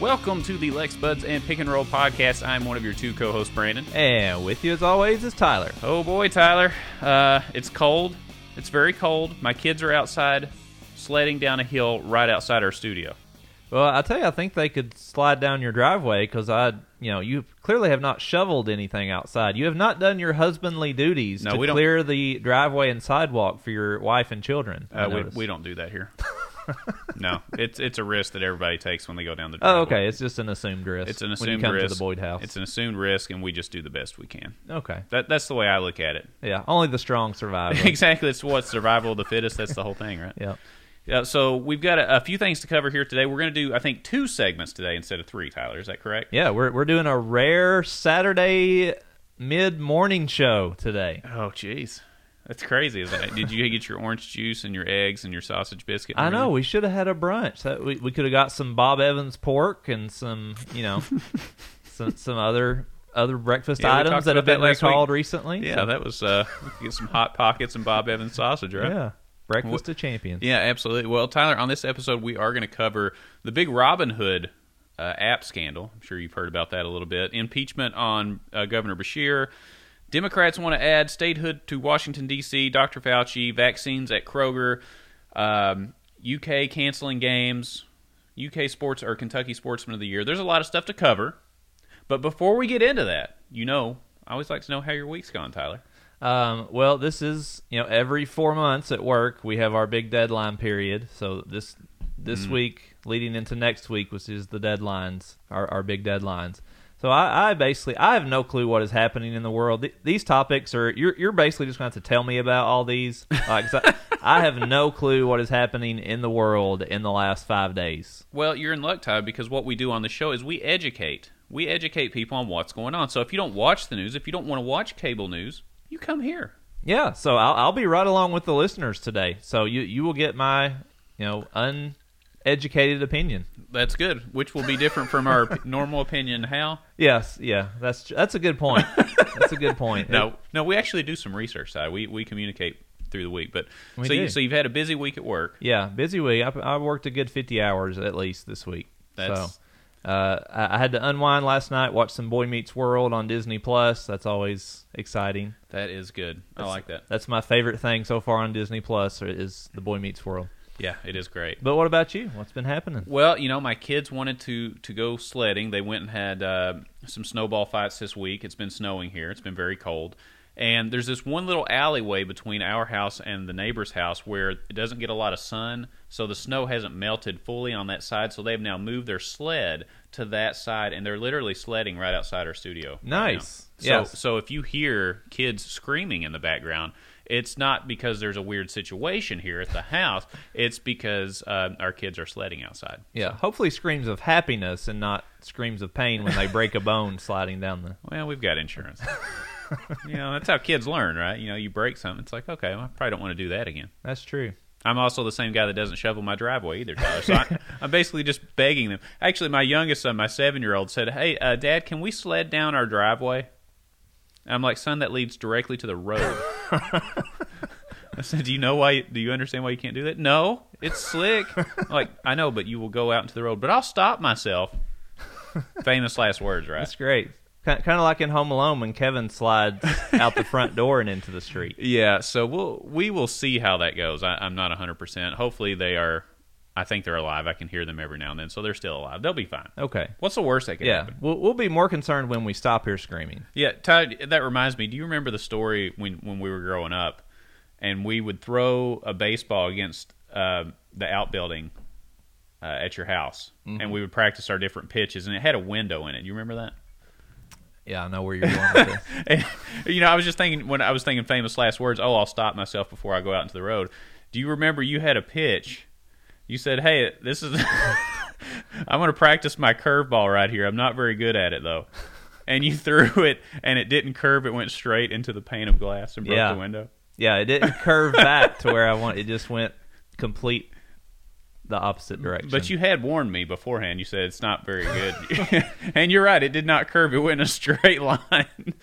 Welcome to the Lex Buds and Pick and Roll podcast. I'm one of your two co-hosts, Brandon. And with you as always is Tyler. Oh boy, Tyler, uh, it's cold. It's very cold. My kids are outside sledding down a hill right outside our studio. Well, I tell you, I think they could slide down your driveway because I, you know, you clearly have not shoveled anything outside. You have not done your husbandly duties No, to we don't- clear the driveway and sidewalk for your wife and children. Uh, we, we don't do that here. no, it's it's a risk that everybody takes when they go down the driveway. Oh, okay. It's just an assumed risk. It's an when assumed you come risk. to the Boyd house. It's an assumed risk, and we just do the best we can. okay. That that's the way I look at it. Yeah. Only the strong survive. exactly. It's what survival of the fittest. That's the whole thing, right? yeah. Yeah, so we've got a, a few things to cover here today. We're going to do, I think, two segments today instead of three. Tyler, is that correct? Yeah. We're we're doing a rare Saturday mid morning show today. Oh, jeez, that's crazy, isn't it? Did you get your orange juice and your eggs and your sausage biscuit? I know we should have had a brunch. That we we could have got some Bob Evans pork and some you know some some other other breakfast Yeah, items that have been that last week. recalled recently. Yeah, So, that was. Uh, get some hot pockets and Bob Evans sausage, right? yeah. Breakfast of champions. Yeah, absolutely. Well, Tyler, on this episode, we are going to cover the big Robinhood uh, app scandal. I'm sure you've heard about that a little bit. Impeachment on uh, Governor Beshear. Democrats want to add statehood to Washington, D.C., Dr. Fauci, vaccines at Kroger, um, UK canceling games, UK sports or Kentucky Sportsman of the Year. There's a lot of stuff to cover. But before we get into that, you know, I always like to know how your week's gone, Tyler. Um, well, this is you know every four months at work we have our big deadline period. So this this Mm. week leading into next week, which is the deadlines, our our big deadlines. So I, I basically I have no clue what is happening in the world. Th- these topics are you're you're basically just going to have to tell me about all these. Like I, I have no clue what is happening in the world in the last five days. Well, you're in luck, Ty, because what we do on the show is we educate. We educate people on what's going on. So if you don't watch the news, if you don't want to watch cable news, you come here. Yeah, so I'll, I'll be right along with the listeners today. So you you will get my you know uneducated opinion. That's good, which will be different from our normal opinion. How? Yes, yeah, that's that's a good point. that's a good point. No, no, we actually do some research, Ty. We we communicate through the week, but We so you, do. so you've had a busy week at work. yeah, busy week. I, I worked a good fifty hours at least this week. That's- so uh, I, I had to unwind last night, watch some Boy Meets World on Disney Plus. That's always exciting. That is good. I like that. That's my favorite thing so far on Disney Plus is the Boy Meets World. Yeah, it is great. But what about you? What's been happening? Well, you know, my kids wanted to to go sledding. They went and had uh, some snowball fights this week. It's been snowing here. It's been very cold. And there's this one little alleyway between our house and the neighbor's house where it doesn't get a lot of sun, so the snow hasn't melted fully on that side. So they've now moved their sled to that side, and they're literally sledding right outside our studio. right. Nice. So, Yes. so if you hear kids screaming in the background, it's not because there's a weird situation here at the house. It's because uh, our kids are sledding outside. Yeah, hopefully screams of happiness and not screams of pain when they break a bone sliding down the. Well, we've got insurance. you know, that's how kids learn, right? You know, you break something, it's like, okay, well, I probably don't want to do that again. That's true. I'm also the same guy that doesn't shovel my driveway either, Tyler. So I, I'm basically just begging them. Actually, my youngest son, my seven year old, said, Hey, uh, Dad, can we sled down our driveway? And I'm like, Son, that leads directly to the road. I said, Do you know why? Do you understand why you can't do that? No, it's slick. Like, I know, but you will go out into the road. But I'll stop myself. Famous last words, right? That's great. Kind of like in Home Alone when Kevin slides out the front door and into the street. Yeah, so we'll we will see how that goes. I, I'm not 100. percent Hopefully they are. I think they're alive. I can hear them every now and then, so they're still alive. They'll be fine. Okay. What's the worst that could Yeah, happen? we'll, we'll be more concerned when we stop here screaming. Yeah, Ty, that reminds me. Do you remember the story when when we were growing up, and we would throw a baseball against uh, the outbuilding uh, at your house, and we would practice our different pitches, and it had a window in it. You remember that? Yeah, I know where you're going with this. And, you know, I was just thinking when I was thinking famous last words. Oh, I'll stop myself before I go out into the road. Do you remember you had a pitch? You said, "Hey, this is I'm going to practice my curveball right here. I'm not very good at it though." And you threw it, and it didn't curve. It went straight into the pane of glass and broke Yeah. the window. Yeah, it didn't curve back to where I want. It just went complete the opposite direction. But you had warned me beforehand. You said it's not very good, and you're right. It did not curve. It went in a straight line,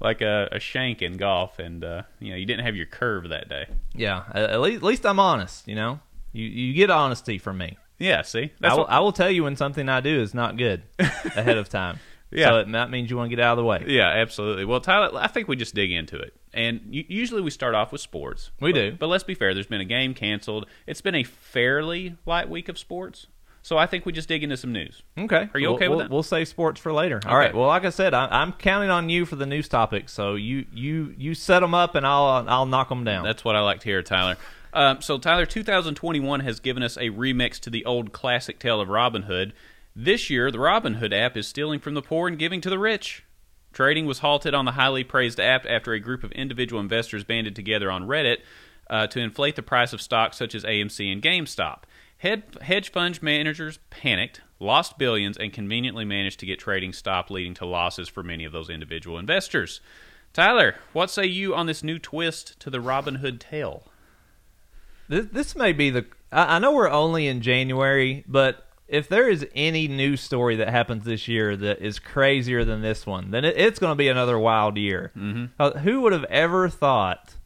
like a, a shank in golf. And uh, you know, you didn't have your curve that day. yeah, at least, at least I'm honest. You know, you you get honesty from me. Yeah, see, I will, what, I will tell you when something I do is not good ahead of time. Yeah. So it, that means you want to get out of the way. yeah, absolutely. Well, Tyler, I think we just dig into it, and usually we start off with sports. We do. but let's be fair. There's been a game canceled. It's been a fairly light week of sports, so I think we just dig into some news. Okay. Are you We'll- okay with we'll, that? We'll save sports for later. All Okay. right. Well, like I said, I, I'm counting on you for the news topics. So you you you set them up, and I'll I'll knock them down. That's what I like to hear, Tyler. Um, so, Tyler, 2021 has given us a remix to the old classic tale of Robin Hood. This year, the Robinhood app is stealing from the poor and giving to the rich. Trading was halted on the highly praised app after a group of individual investors banded together on Reddit uh, to inflate the price of stocks such as AMC and GameStop. Head, hedge fund managers panicked, lost billions, and conveniently managed to get trading stopped, leading to losses for many of those individual investors. Tyler, what say you on this new twist to the Robin Hood tale? This, this may be the. I, I know we're only in January, but if there is any news story that happens this year that is crazier than this one, then it, it's going to be another wild year. Mm-hmm. Uh, who would have ever thought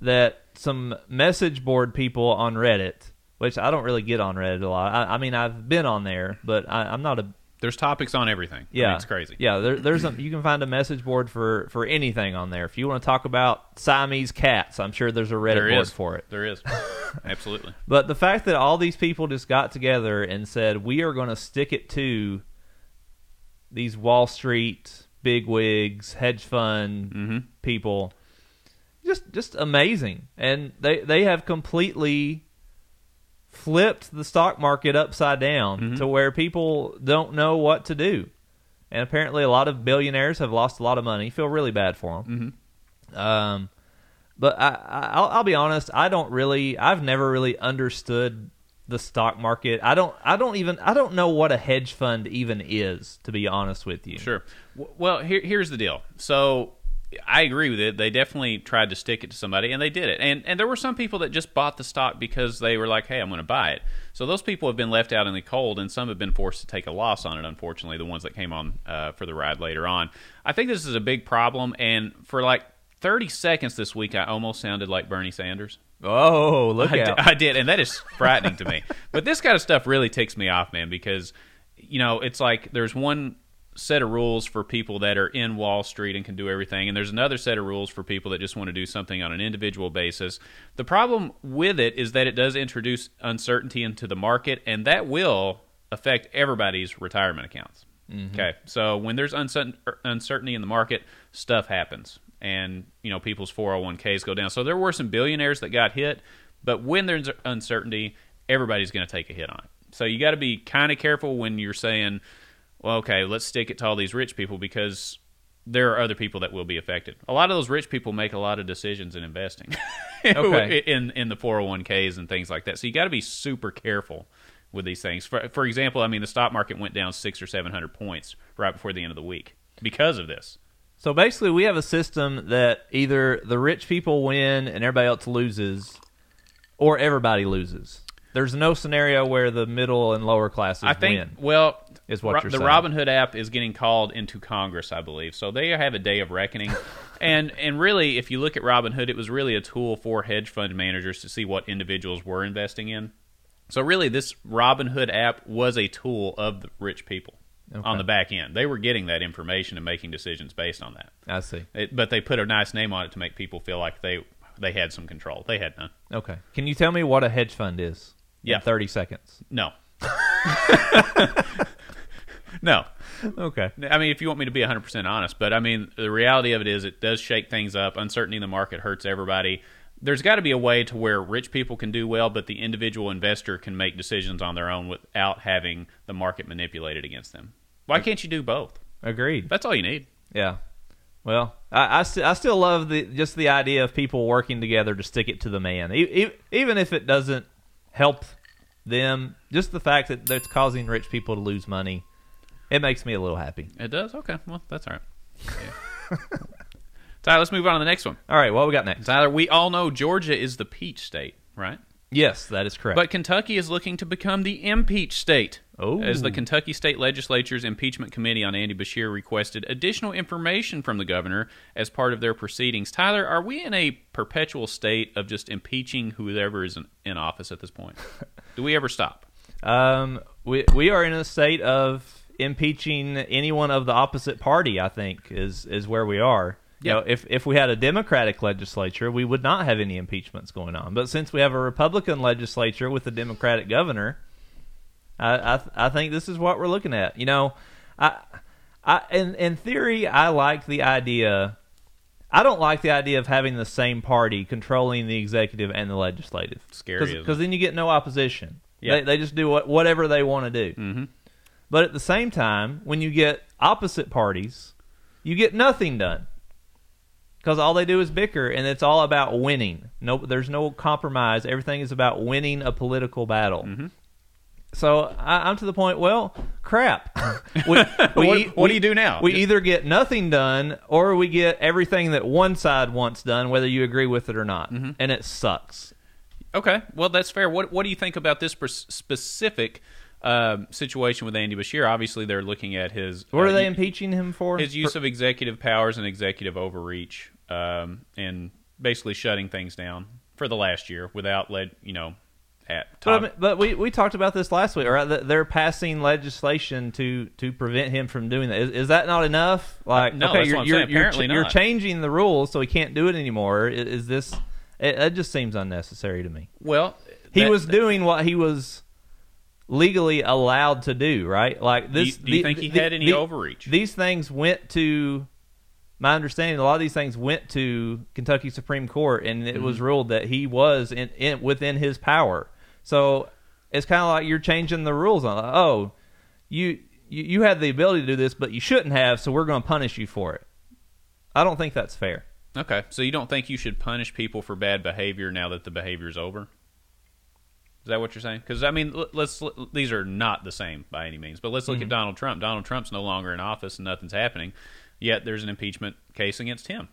that some message board people on Reddit, which I don't really get on Reddit a lot. I, I mean, I've been on there, but I, I'm not a There's topics on everything. I mean, yeah, it's crazy. Yeah, there, there's a, you can find a message board for for anything on there. If you want to talk about Siamese cats, I'm sure there's a Reddit There board is for it. There is. Absolutely. But the fact that all these people just got together and said we are going to stick it to these Wall Street big wigs, hedge fund Mhm. people, just just amazing, and they they have completely flipped the stock market upside down Mhm. to where people don't know what to do, and apparently a lot of billionaires have lost a lot of money. You Feel really bad for them. Mm-hmm. Um, but I, I I'll, I'll be honest. I don't really. I've never really understood the stock market. I don't. I don't even. I don't know what a hedge fund even is. To be honest with you. Sure. W- Well, here, here's the deal. So I agree with it. They definitely tried to stick it to somebody, and they did it. And and there were some people that just bought the stock because they were like, "Hey, I'm going to buy it." So those people have been left out in the cold, and some have been forced to take a loss on it. Unfortunately, the ones that came on uh, for the ride later on. I think this is a big problem. And for like 30 seconds this week, I almost sounded like Bernie Sanders. Oh, look I out! did, I did, and that is frightening to me. But this kind of stuff really ticks me off, man, because you know it's like there's one set of rules for people that are in Wall Street and can do everything, and there's another set of rules for people that just want to do something on an individual basis. The problem with it is that it does introduce uncertainty into the market, and that will affect everybody's retirement accounts. Mm-hmm. Okay, so when there's uncertain, er, uncertainty in the market, stuff happens, and you know people's 401ks go down. So there were some billionaires that got hit, but when there's uncertainty, everybody's going to take a hit on it. So you got to be kind of careful when you're saying, "Well, okay, let's stick it to all these rich people," because there are other people that will be affected. A lot of those rich people make a lot of decisions in investing, Okay. in in the 401ks and things like that. So you got to be super careful with these things. For for example, I mean the stock market went down six or seven hundred points right before the end of the week because of this. So basically, we have a system that either the rich people win and everybody else loses, or everybody loses. There's no scenario where the middle and lower classes I think win. well is what Ro- the saying. Robinhood app is getting called into Congress, I believe. So they have a day of reckoning. and and really if you look at Robinhood, it was really a tool for hedge fund managers to see what individuals were investing in. So really this Robinhood app was a tool of the rich people Okay. on the back end. They were getting that information and making decisions based on that. I see. It, but they put a nice name on it to make people feel like they they had some control. They had none. Okay. Can you tell me what a hedge fund is? Yeah. In 30 seconds. No. no. Okay. I mean, if you want me to be 100% honest, but I mean, the reality of it is it does shake things up. Uncertainty in the market hurts everybody. There's got to be a way to where rich people can do well, but the individual investor can make decisions on their own without having the market manipulated against them. Why can't you do both? Agreed. That's all you need. Yeah. Well, I, I, st- I still love the just the idea of people working together to stick it to the man, e- e- even if it doesn't help them. Just the fact that that's causing rich people to lose money, it makes me a little happy. It does? Okay. Well, that's all right. Yeah. Tyler, let's move on to the next one. All right, what we got next? Tyler, we all know Georgia is the peach state, right? Yes, that is correct. But Kentucky is looking to become the impeach state. Oh. As the Kentucky State Legislature's impeachment committee on Andy Beshear requested additional information from the governor as part of their proceedings. Tyler, are we in a perpetual state of just impeaching whoever is in, in office at this point? Do we ever stop? Um, we we are in a state of impeaching anyone of the opposite party. I think is is where we are. You Yeah. know, if if we had a Democratic legislature, we would not have any impeachments going on. But since we have a Republican legislature with a Democratic governor, I I, I think this is what we're looking at. You know, I I in in theory, I like the idea. I don't like the idea of having the same party controlling the executive and the legislative. Scary, because then you get no opposition. Yeah. They, they just do what, whatever they want to do. Mm-hmm. But at the same time, when you get opposite parties, you get nothing done. Because all they do is bicker, and it's all about winning. No, there's no compromise. Everything is about winning a political battle. Mhm. So I, I'm to the point. Well, crap. we, What- what do you do now? We Just- either get nothing done, or we get everything that one side wants done, whether you agree with it or not, Mm-hmm. and it sucks. Okay, well that's fair. What What do you think about this specific um, situation with Andy Beshear? Obviously, they're looking at his What uh, are they impeaching him for? his use of executive powers and executive overreach, um, and basically shutting things down for the last year without let you know at But, I mean, but we, we talked about this last week, right? They're passing legislation to, to prevent him from doing that. Is, is that not enough? Like, no, okay, you're you're, you're, you're changing the rules so he can't do it anymore. Is, is this? It, it just seems unnecessary to me. well, He that- was doing what he was legally allowed to do, right? Like Do you, this. do you the- think he the- had any the- overreach? These things went to my understanding. A lot of these things went to Kentucky Supreme Court, and it Mm-hmm. was ruled that he was in, in within his power. So it's kind of like you're changing the rules on. Like, oh, you, you you had the ability to do this, but you shouldn't have. So we're going to punish you for it. I don't think that's fair. okay, so you don't think you should punish people for bad behavior now that the behavior is over? Is that what you're saying? Because I mean, let's these are not the same by any means. But let's look Mm-hmm. at Donald Trump. Donald Trump's no longer in office and nothing's happening. Yet there's an impeachment case against him.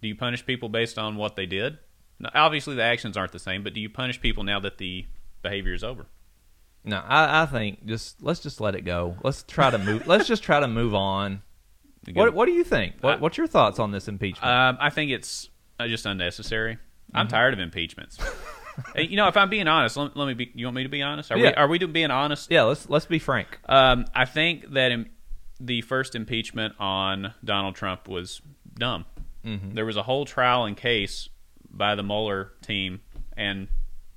Do you punish people based on what they did? Now, obviously, the actions aren't the same, but do you punish people now that the behavior is over? No, I, I think just let's just let it go. Let's try to move. let's just try to move on. What What do you think? What, I- what's your thoughts on this impeachment? Um, I think it's uh, just unnecessary. Mm-hmm. I'm tired of impeachments. You know, if I'm being honest, let, let me be. You want me to be honest? Are we Yeah. Are we doing being honest? yeah, let's let's be frank. Um, I think that im- the first impeachment on Donald Trump was dumb. Mm-hmm. There was a whole trial and case by the Mueller team, and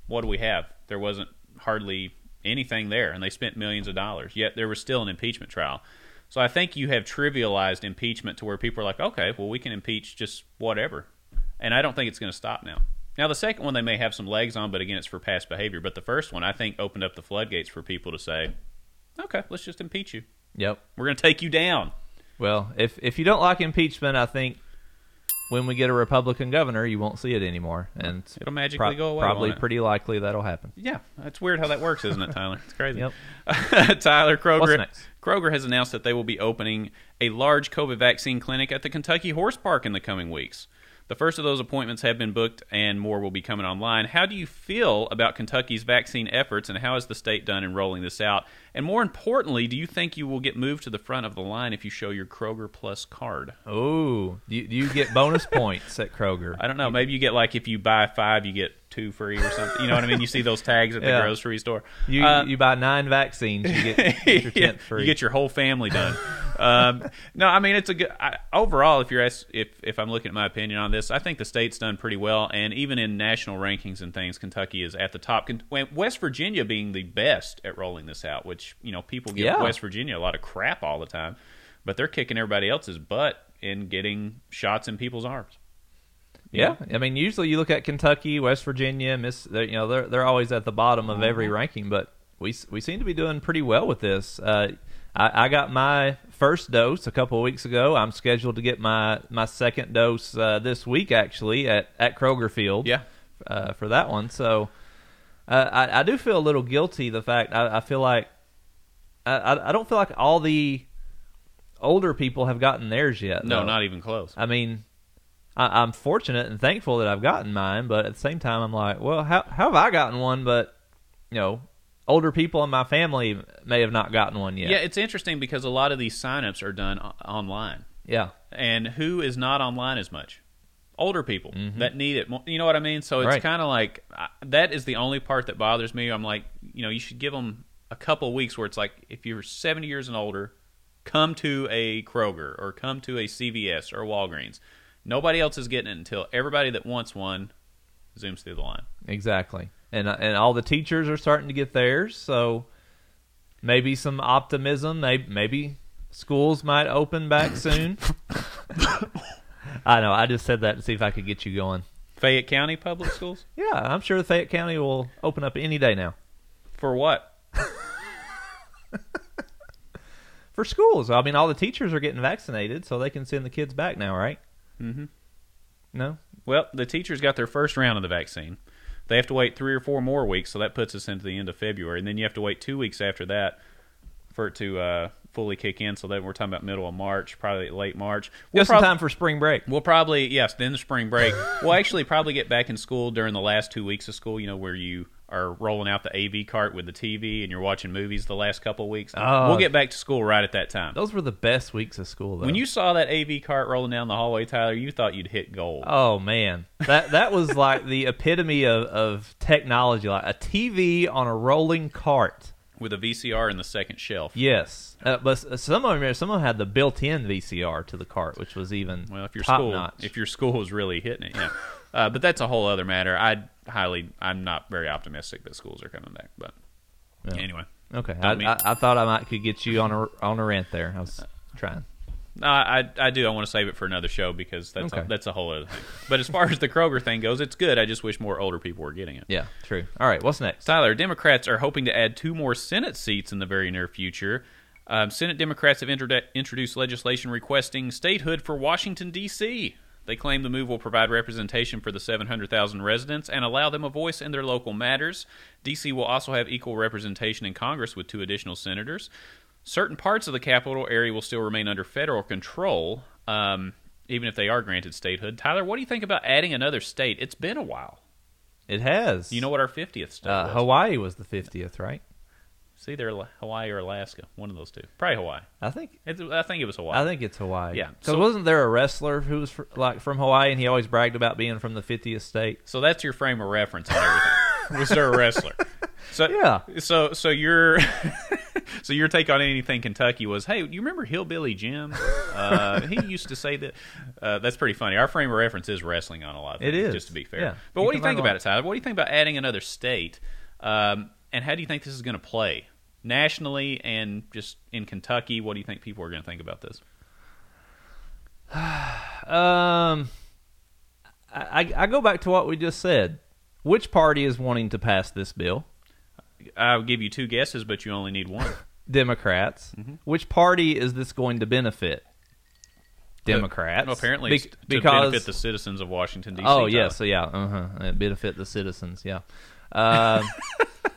what do we have? There wasn't hardly anything there, and they spent millions of dollars. Yet there was still an impeachment trial. So I think you have trivialized impeachment to where people are like, okay, well, we can impeach just whatever. And I don't think it's going to stop now. Now, the second one they may have some legs on, but again, it's for past behavior. But the first one, I think, opened up the floodgates for people to say, okay, let's just impeach you. Yep. We're going to take you down. Well, if if you don't like impeachment, I think when we get a Republican governor, you won't see it anymore, and It'll magically go away, Probably pretty likely that'll happen. Yeah, it's weird how that works, isn't it, Tyler? It's crazy. Yep. Tyler Kroger. Kroger has announced that they will be opening a large COVID vaccine clinic at the Kentucky Horse Park in the coming weeks. The first of those appointments have been booked, and more will be coming online. How do you feel about Kentucky's vaccine efforts, and how has the state done in rolling this out? And more importantly, do you think you will get moved to the front of the line if you show your Kroger Plus card? Oh, do you, do you get bonus points at Kroger? I don't know. Maybe you get like if you buy five, you get two free or something. You know what I mean? You see those tags at the Yeah. grocery store. You Uh, you buy nine vaccines, you get, get your tenth free. you get your whole family done. um, no, I mean it's a good. I, overall, if you're asked, if if I'm looking at my opinion on this, I think the state's done pretty well, and even in national rankings and things, Kentucky is at the top. West Virginia being the best at rolling this out, which you know people give Yeah. West Virginia a lot of crap all the time, but they're kicking everybody else's butt in getting shots in people's arms. Yeah, I mean, usually you look at Kentucky, West Virginia, Miss. they're- You know, they're they're always at the bottom of Mm-hmm. every ranking, but we we seem to be doing pretty well with this. Uh, I, I got my first dose a couple of weeks ago. I'm scheduled to get my my second dose uh, this week, actually at at Kroger Field. Yeah. uh, for that one. So uh, I I do feel a little guilty. The fact I, I feel like I, I don't feel like all the older people have gotten theirs yet. No, though. not even close. I mean, I, I'm fortunate and thankful that I've gotten mine, but at the same time, I'm like, well, how, how have I gotten one? But you know, older people in my family may have not gotten one yet. Yeah, it's interesting because a lot of these signups are done o- online. yeah, and who is not online as much older people that need it more, you know what i mean so it's Mm-hmm. Right. kind of like I- that is the only part that bothers me i'm like you know you should give them a couple weeks where it's like if you're 70 years and older, come to a Kroger or come to a CVS or Walgreens. Nobody else is getting it until everybody that wants one zooms through the line. Exactly. And and all the teachers are starting to get theirs, so maybe some optimism. Maybe, maybe schools might open back soon. I know. I just said that to see if I could get you going. Fayette County Public Schools? Yeah, I'm sure Fayette County will open up any day now For what? for schools. I mean, all the teachers are getting vaccinated, so they can send the kids back now, right? Mm-hmm. No. Well, the teachers got their first round of the vaccine. They have to wait three or four more weeks, so that puts us into the end of February. And then you have to wait two weeks after that for it to uh, fully kick in. So then we're talking about middle of March, probably late March. We'll Just prob- time for spring break. We'll probably yes, then the spring break. we'll actually probably get back in school during the last two weeks of school. You know where you are rolling out the AV cart with the TV and you're watching movies the last couple weeks. Oh. We'll get back to school right at that time. Those were the best weeks of school, though. When you saw that AV cart rolling down the hallway, Tyler, you thought you'd hit gold. Oh man, that that was like the epitome of, of technology, like a TV on a rolling cart. with a VCR in the second shelf. Yes, uh, but some of them, some of them had the built-in VCR to the cart, which was even Well, if your school, notch. if your school was really hitting it, yeah. Uh, but that's a whole other matter. I highly, I'm not very optimistic that schools are coming back. But Yeah. anyway, okay, I, I, I thought I might could get you on a on a rant there. I was trying. no, I, I do. I want to save it for another show because that's a, that's a whole other thing. But as far as the Kroger thing goes, it's good. I just wish more older people were getting it. Yeah, true. All right, what's next? Tyler, Democrats are hoping to add two more Senate seats in the very near future. Um, Senate Democrats have introdu- introduced legislation requesting statehood for Washington, D.C. They claim the move will provide representation for the 700,000 residents and allow them a voice in their local matters. D.C. will also have equal representation in Congress with two additional senators. Certain parts of the capital area will still remain under federal control, um, even if they are granted statehood. Tyler, what do you think about adding another state? It's been a while. It has. You know what our 50th state uh, was? Hawaii was the fiftieth, right? It's either Hawaii or Alaska. One of those two. Probably Hawaii. I think. It's, I think it was Hawaii. I think it's Hawaii. Yeah, Because so- wasn't there a wrestler who was fr- like from Hawaii and he always bragged about being from the fiftieth state? so that's your frame of reference and everything. was there a wrestler? So Yeah. So so your so your take on anything Kentucky was, hey, you remember Hillbilly Jim? Uh, he used to say that. Uh, that's pretty funny. Our frame of reference is wrestling on a lot of It things, is. just to be fair. Yeah. But You what do you think about it, Tyler? What do you think about adding another state? Um, and how do you think this is going to play nationally and just in Kentucky? What do you think people are going to think about this? Um, I, I go back to what we just said. Which party is wanting to pass this bill? I'll give you two guesses, but you only need one. Democrats. Mm-hmm. Which party is this going to benefit? Democrats. Well, apparently, Be- because benefit the citizens of Washington D.C. oh yeah, so yeah, uh-huh. uh benefit the citizens. Yeah. Um,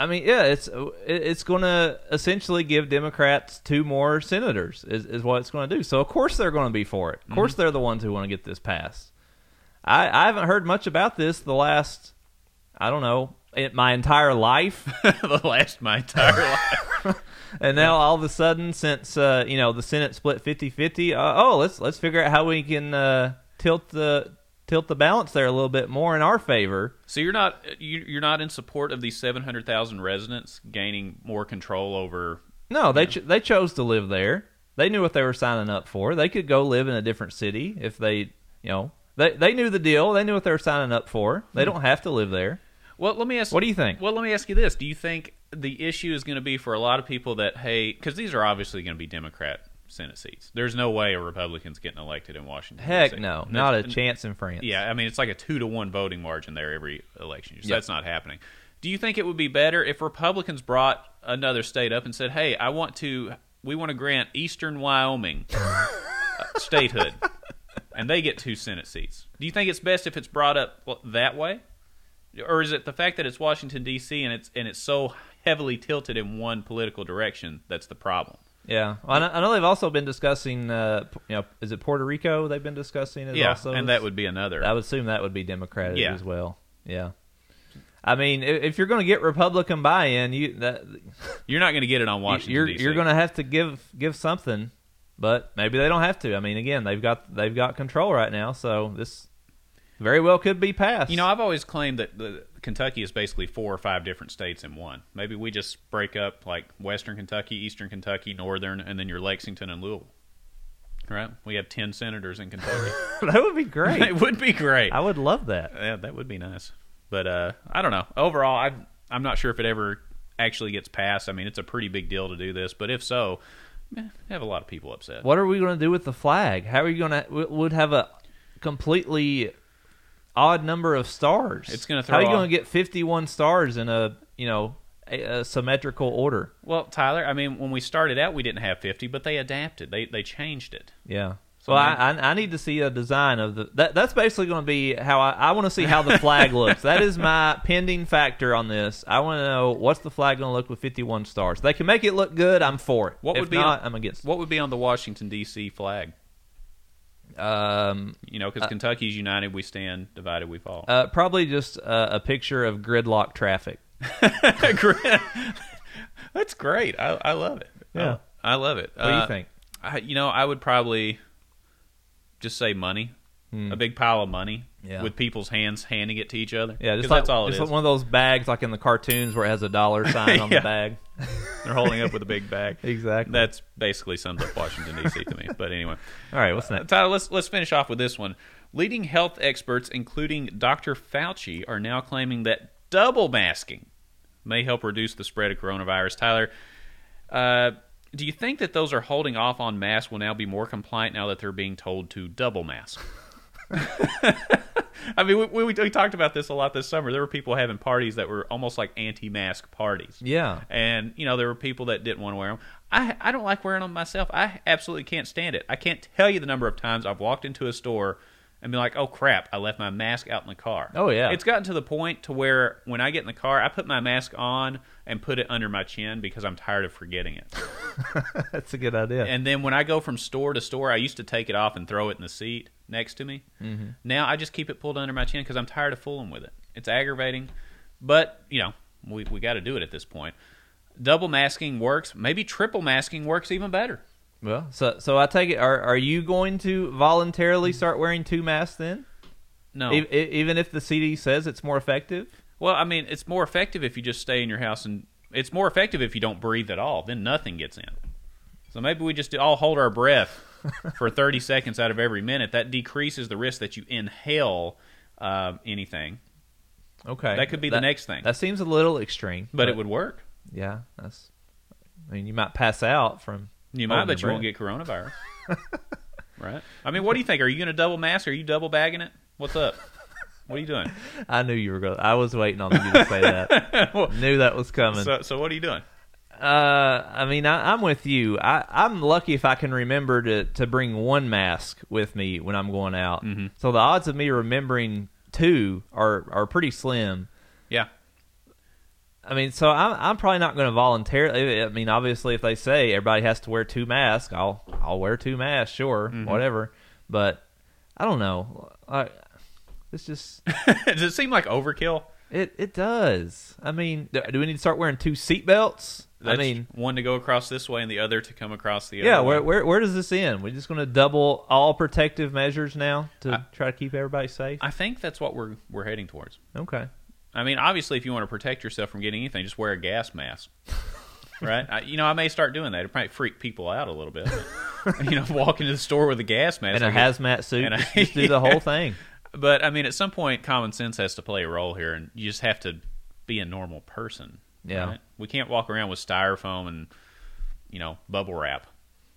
I mean, yeah, it's it's going to essentially give Democrats two more senators. Is is what it's going to do. So of course they're going to be for it. Of course Mm-hmm. they're the ones who want to get this passed. I I haven't heard much about this the last I don't know it, my entire life. the last my entire life. And now all of a sudden, since uh, you know the Senate split 50-50, uh, oh let's let's figure out how we can uh, tilt the tilt the balance there a little bit more in our favor. So you're not you, you're not in support of these seven hundred thousand residents gaining more control over. No, they ch- they chose to live there. They knew what they were signing up for. They could go live in a different city if they you know they they knew the deal. They knew what they were signing up for. They hmm. don't have to live there. Well, let me ask. What do you think? Well, let me ask you this: Do you think the issue is going to be for a lot of people that hey, because these are obviously going to be Democrat Senate seats. There's no way a Republican's getting elected in Washington. Heck DC. no, not a chance in France. Yeah, I mean it's like a two to one voting margin there every election year. So Yep. that's not happening. Do you think it would be better if Republicans brought another state up and said, "Hey, I want to, we want to grant Eastern Wyoming statehood, and they get two Senate seats"? Do you think it's best if it's brought up that way, or is it the fact that it's Washington D.C. and it's and it's so heavily tilted in one political direction that's the problem? Yeah, well, I know- they've also been discussing. Uh, you know, is it Puerto Rico? They've been discussing it yeah, also, and that would be another. I would assume that would be Democratic Yeah. as well. Yeah. I mean, if you're going to get Republican buy-in, you that You're not going to get it on Washington. you're you're going to have to give give something, but maybe they don't have to. I mean, again, they've got they've got control right now, so this very well could be passed. You know, I've always claimed that the, Kentucky is basically four or five different states in one. Maybe we just break up like Western Kentucky, Eastern Kentucky, Northern, and then you're Lexington and Louisville. Right? We have ten senators in Kentucky. that would be great. it would be great. I would love that. Yeah, that would be nice. But uh, I don't know. Overall, I I'm not sure if it ever actually gets passed. I mean, it's a pretty big deal to do this, but if so, eh, have a lot of people upset. What are we going to do with the flag? How are you going to? We would have a completely odd number of stars. It's gonna How are you going to get fifty-one stars in a you know a, a symmetrical order? Well, Tyler, I mean, when we started out, we didn't have 50, but they adapted. They they changed it. Yeah. So well, I, I I need to see a design of the. That that's basically going to be how I I want to see how the flag looks. That is my pending factor on this. I want to know what's the flag going to look with fifty-one stars. They can make it look good. I'm for it. What if would be not? on- I'm against. What would be on the Washington D.C. flag? It. Um, You know, because Kentucky's united, we stand. Divided, we fall. uh, probably just uh, a picture of gridlock traffic. That's great. I, I love it. Yeah. I love it. What do you Uh, think? I, you know, I would probably just say money, a big pile of money, Hmm. Yeah. with people's hands handing it to each other. Yeah, just like, that's all it just is. like one of those bags like in the cartoons where it has a dollar sign on the bag. They're holding up with a big bag. Exactly. That's basically sums up Washington D.C. to me. But anyway, All right, what's Uh. Tyler, let's let's finish off with this one. Leading health experts, including Dr. Fauci, are now claiming that double masking may help reduce the spread of coronavirus. Tyler, uh, do you think that those are holding off on masks will now be more compliant now that they're being told to double mask? I mean, we, we, we talked about this a lot this summer. There were people having parties that were almost like anti-mask parties. Yeah. And you know there were people that didn't want to wear them. I I don't like wearing them myself. I absolutely can't stand it. I can't tell you the number of times I've walked into a store and be like, "Oh crap, I left my mask out in the car." Oh, yeah. It's gotten to the point to where when I get in the car, I put my mask on and put it under my chin because I'm tired of forgetting it. That's a good idea. And then when I go from store to store, I used to take it off and throw it in the seat next to me. Mm-hmm. Now I just keep it pulled under my chin because I'm tired of fooling with it. It's aggravating, but you know we we got to do it at this point. Double masking works. Maybe triple masking works even better. well, so so I take it. Are are you going to voluntarily start wearing two masks then? No. E- even if the CD says it's more effective. Well, I mean, it's more effective if you just stay in your house, and it's more effective if you don't breathe at all. Then nothing gets in. So maybe we just all hold our breath for 30 seconds out of every minute. That decreases the risk that you inhale uh, anything. Okay, That could be the next thing. That seems a little extreme, But it would work. Yeah, that's. I mean, you might pass out from. You might, but you won't get coronavirus. right? I mean, what do you think? Are you going to double mask? Are you double bagging it? What's up? What are you doing? I knew you were going. I was waiting on you to say that. knew that was coming. So, so what are you doing? Uh, I mean, I, I'm with you. I, I'm lucky if I can remember to, to bring one mask with me when I'm going out. Mm-hmm. So the odds of me remembering two are are pretty slim. Yeah. I mean, so I'm I'm probably not going to voluntarily. I mean, obviously, if they say everybody has to wear two masks, I'll I'll wear two masks, sure, Mm-hmm. whatever. But I don't know. I, it's just Does it seem like overkill? it it does. I mean, do, we need to start wearing two seatbelts? I mean, one to go across this way and the other to come across the other Yeah, way. where, where where does this end? We're just going to double all protective measures now to try to keep everybody safe. I think that's what we're we're heading towards. okay. I mean, obviously, if you want to protect yourself from getting anything, just wear a gas mask. right? I, you know, I may start doing that. It might freak people out a little bit. but, you know, walk into the store with a gas mask And a I hazmat suit. and just, just do the whole thing. But I mean, at some point, common sense has to play a role here, and you just have to be a normal person. Yeah. right? we can't walk around with styrofoam and you know bubble wrap.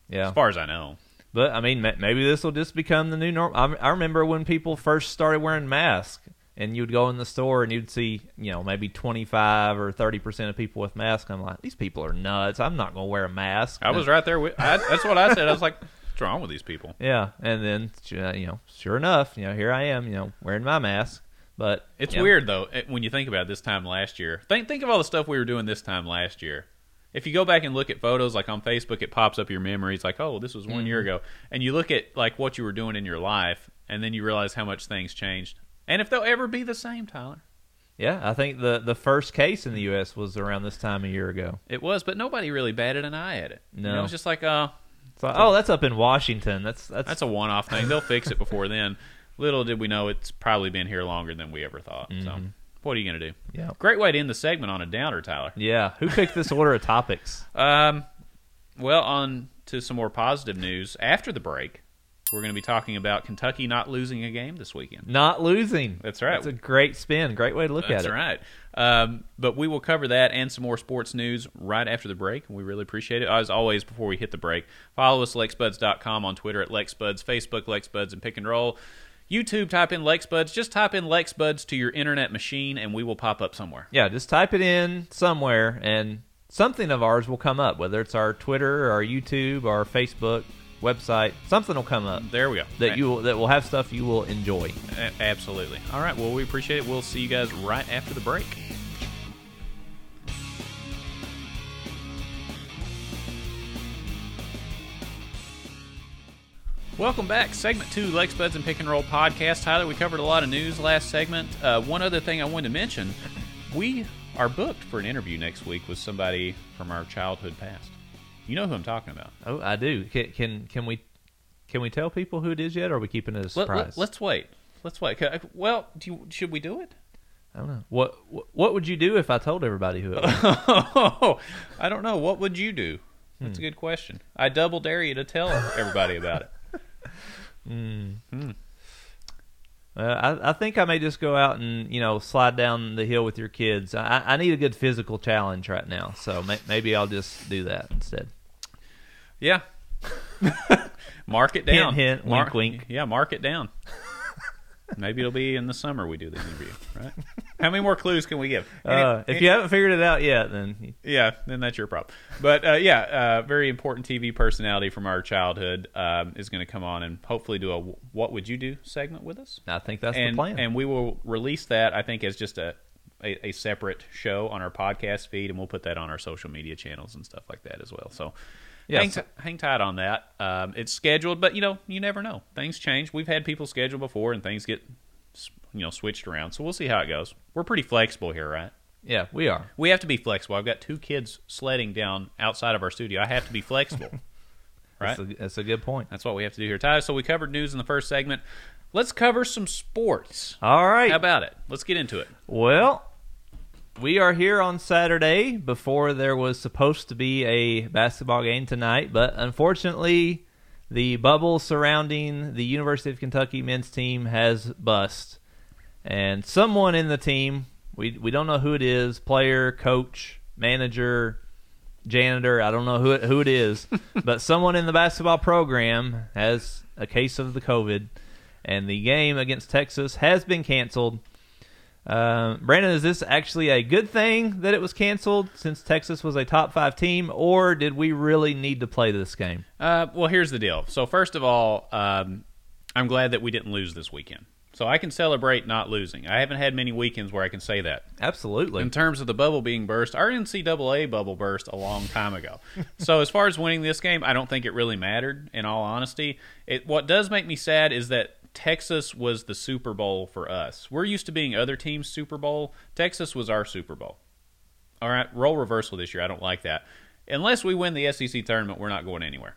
Yeah. As far as I know, But I mean, maybe this will just become the new norm. I, I remember when people first started wearing masks, and you'd go in the store and you'd see, you know, maybe twenty five or thirty percent of people with masks. I'm like, these people are nuts. I'm not going to wear a mask. I was right there. With, I, that's what I said. I was like, "What's wrong with these people?" Yeah, and then uh, you know, sure enough, you know, here I am, you know, wearing my mask. But It's know, weird though when you think about it this time last year. Think think of all the stuff we were doing this time last year. If you go back and look at photos, like on Facebook, it pops up your memories, like, "Oh, this was one year ago," and you look at like what you were doing in your life, and then you realize how much things changed, and if they'll ever be the same, Tyler. Yeah, I think the the first case in the U.S. was around this time a year ago. It was, but nobody really batted an eye at it. You know, No. it was just like, uh, Oh, that's up in Washington. That's that's, that's a one-off thing. They'll fix it before then. Little did we know it's probably been here longer than we ever thought. So, What are you going to do? Yeah. Great way to end the segment on a downer, Tyler. Yeah. Who picked this order of topics? Um, well, on to some more positive news. After the break, we're going to be talking about Kentucky not losing a game this weekend. Not losing. That's right. That's a great spin. Great way to look That's at it. That's right. Um, but we will cover that and some more sports news right after the break, we really appreciate it. As always, before we hit the break, follow us lexbuds.com on Twitter at lexbuds, Facebook lexbuds, and pick and roll. YouTube, type in lexbuds. Just type in lexbuds to your internet machine, and we will pop up somewhere. Yeah, just type it in somewhere and something of ours will come up, whether it's our Twitter, our YouTube, our Facebook website. Something will come up There we go. that you will, that will have stuff you will enjoy. A- absolutely. All right. Well, we appreciate it. We'll see you guys right after the break. Welcome back, segment two, Lex Buds and Pick and Roll podcast. Tyler, we covered a lot of news last segment. Uh, one other thing I wanted to mention: we are booked for an interview next week with somebody from our childhood past. You know who I'm talking about. Oh, I do. Can can, can we can we tell people who it is yet, or are we keeping it a Let, surprise? let, us wait. Let's wait. Well, do you, should we do it? I don't know. What what- would you do if I told everybody who it was? Oh, I don't know. What would you do? That's Hmm. a good question. I double dare you to tell everybody about it. Uh, I, I think I may just go out and you know slide down the hill with your kids. I, I need a good physical challenge right now, so may, maybe I'll just do that instead. Yeah. mark it down. hint, Mark- wink, wink. Yeah, mark it down. Maybe it'll be in the summer we do the interview, right? How many more clues can we give? Any- Uh, if you haven't figured it out yet, then yeah, then that's your problem. But uh, yeah, uh, very important TV personality from our childhood um, is going to come on and hopefully do a "What Would You Do" segment with us. I think that's and, the plan. And we will release that, I think, as just a, a, a separate show on our podcast feed, and we'll put that on our social media channels and stuff like that as well. So Yeah, hang, t- hang tight on that. Um, it's scheduled, but, you know, you never know. Things change. We've had people schedule before, and things get, you know, switched around. So we'll see how it goes. We're pretty flexible here, right? yeah, we are. We have to be flexible. I've got two kids sledding down outside of our studio. I have to be flexible. right? That's a, that's a good point. That's what we have to do here, Ty. So we covered news in the first segment. Let's cover some sports. All right. How about it? Let's get into it. Well, we are here on Saturday before there was supposed to be a basketball game tonight, but unfortunately, the bubble surrounding the University of Kentucky men's team has bust. And someone in the team, we we don't know who it is, player, coach, manager, janitor, I don't know who it, who it is, but someone in the basketball program has a case of the COVID, and the game against Texas has been canceled. Uh, Brandon, is this actually a good thing that it was canceled since Texas was a top five team, or did we really need to play this game? Uh, well, here's the deal. So first of all, um, I'm glad that we didn't lose this weekend. So I can celebrate not losing. I haven't had many weekends where I can say that. Absolutely. In terms of the bubble being burst, our NCAA bubble burst a long time ago. so as far as winning this game, I don't think it really mattered. In all honesty, it what does make me sad is that Texas was the Super Bowl for us. We're used to being other teams' Super Bowl. Texas was our Super Bowl. All right, role reversal this year. I don't like that. Unless we win the SEC tournament, we're not going anywhere.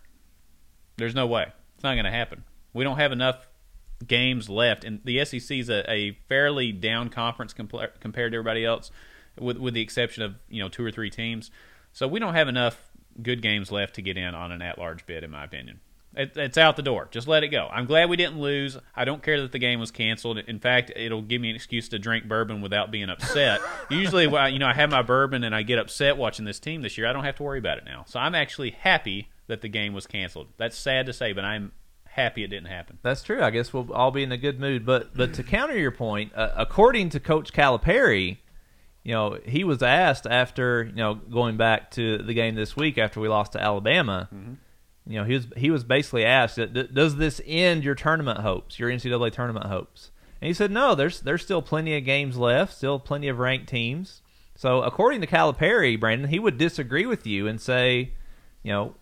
There's no way. It's not going to happen. We don't have enough games left, and the SEC is a, a fairly down conference compla compared to everybody else, with with the exception of you know two or three teams. So we don't have enough good games left to get in on an at-large bid, in my opinion. It, it's out the door. Just let it go. I'm glad we didn't lose. I don't care that the game was canceled. In fact, it'll give me an excuse to drink bourbon without being upset. Usually, when I, you know, I have my bourbon and I get upset watching this team this year. I don't have to worry about it now. So I'm actually happy that the game was canceled. That's sad to say, but I'm happy it didn't happen. That's true. I guess we'll all be in a good mood. But but to counter your point, uh, according to Coach Calipari, you know he was asked after you know going back to the game this week after we lost to Alabama. You know he was he was basically asked, "Does this end your tournament hopes, your NCAA tournament hopes?" And he said, "No. There's there's still plenty of games left, still plenty of ranked teams." So according to Calipari, Brandon, he would disagree with you and say, you know,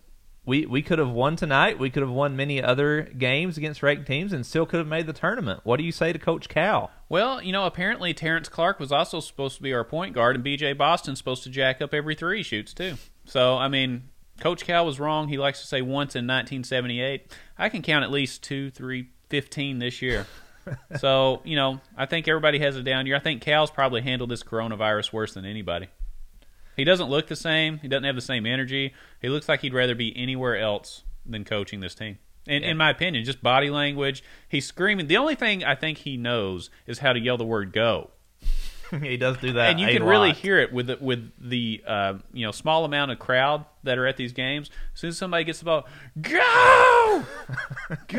we we could have won tonight. We could have won many other games against ranked teams and still could have made the tournament. What do you say to Coach Cal? Well, you know, apparently Terrence Clarke was also supposed to be our point guard, and B.J. Boston's supposed to jack up every three he shoots too. So, I mean, Coach Cal was wrong. He likes to say once in 1978. I can count at least two, three, fifteen this year. so you know, I think everybody has a down year. I think Cal's probably handled this coronavirus worse than anybody. He doesn't look the same. He doesn't have the same energy. He looks like he'd rather be anywhere else than coaching this team. In, Yeah. in my opinion, just body language. He's screaming. The only thing I think he knows is how to yell the word "go." he does do that, and you can really hear it with the, with the uh, you know small amount of crowd that are at these games. As soon as somebody gets the ball, go!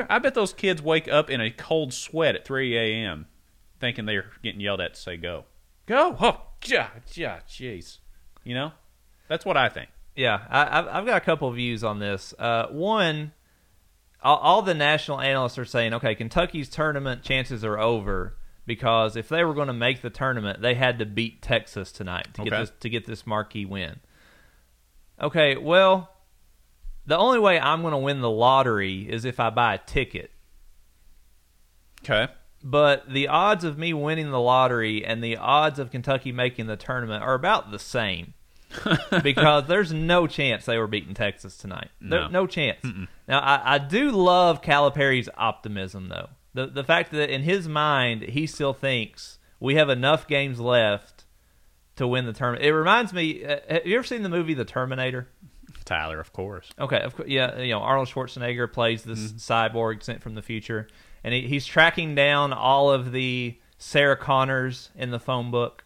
I bet those kids wake up in a cold sweat at 3 a.m. thinking they're getting yelled at to say go, go. Oh, yeah, yeah, jeez. You know, that's what I think. Yeah, I, I've, I've got a couple of views on this. Uh, one, all, all the national analysts are saying, okay, Kentucky's tournament chances are over because if they were going to make the tournament, they had to beat Texas tonight to get this to get this marquee win. Okay, well, the only way I'm going to win the lottery is if I buy a ticket. Okay. But the odds of me winning the lottery and the odds of Kentucky making the tournament are about the same. because there's no chance they were beating Texas tonight. There- No. no chance. Now, I, I do love Calipari's optimism, though. The, the fact that in his mind, he still thinks we have enough games left to win the tournament. It reminds me uh, have you ever seen the movie The Terminator? Tyler, of course. Okay, of course, yeah, you know Arnold Schwarzenegger plays this cyborg sent from the future, and he, he's tracking down all of the Sarah Connors in the phone book,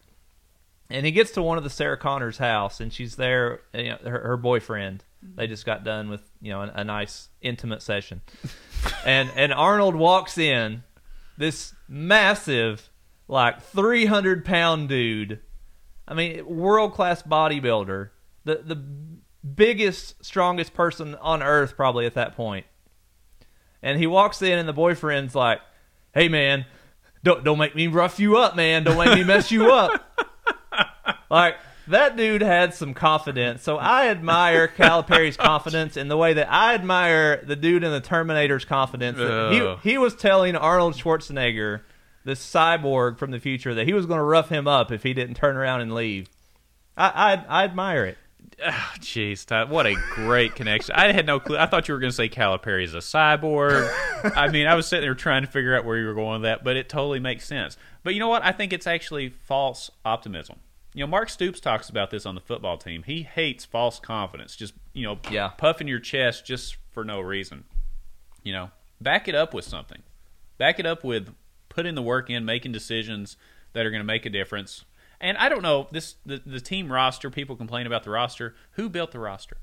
and he gets to one of the Sarah Connors' house, and she's there, you know, her, her boyfriend. They just got done with you know a, a nice intimate session, and and Arnold walks in, this massive, like three hundred pound dude. I mean, world class bodybuilder, the the biggest, strongest person on earth probably at that point. And he walks in, and the boyfriend's like, "Hey, man, don't don't make me rough you up, man. Don't make me mess you up." like that dude had some confidence. So I admire Calipari's confidence in the way that I admire the dude in the Terminator's confidence. Ugh. he he was telling Arnold Schwarzenegger, this cyborg from the future, that he was going to rough him up if he didn't turn around and leave. I I, I admire it. Ah, Jeez, Ty, what a great connection! I had no clue. I thought you were going to say Calipari is a cyborg. I mean, I was sitting there trying to figure out where you were going with that, but it totally makes sense. But you know what? I think it's actually false optimism. You know, Mark Stoops talks about this on the football team. He hates false confidence, just you know, Yeah. puffing your chest just for no reason. You know, back it up with something. Back it up with putting the work in, making decisions that are going to make a difference. And I don't know this the, the team roster. People complain about the roster. Who built the roster?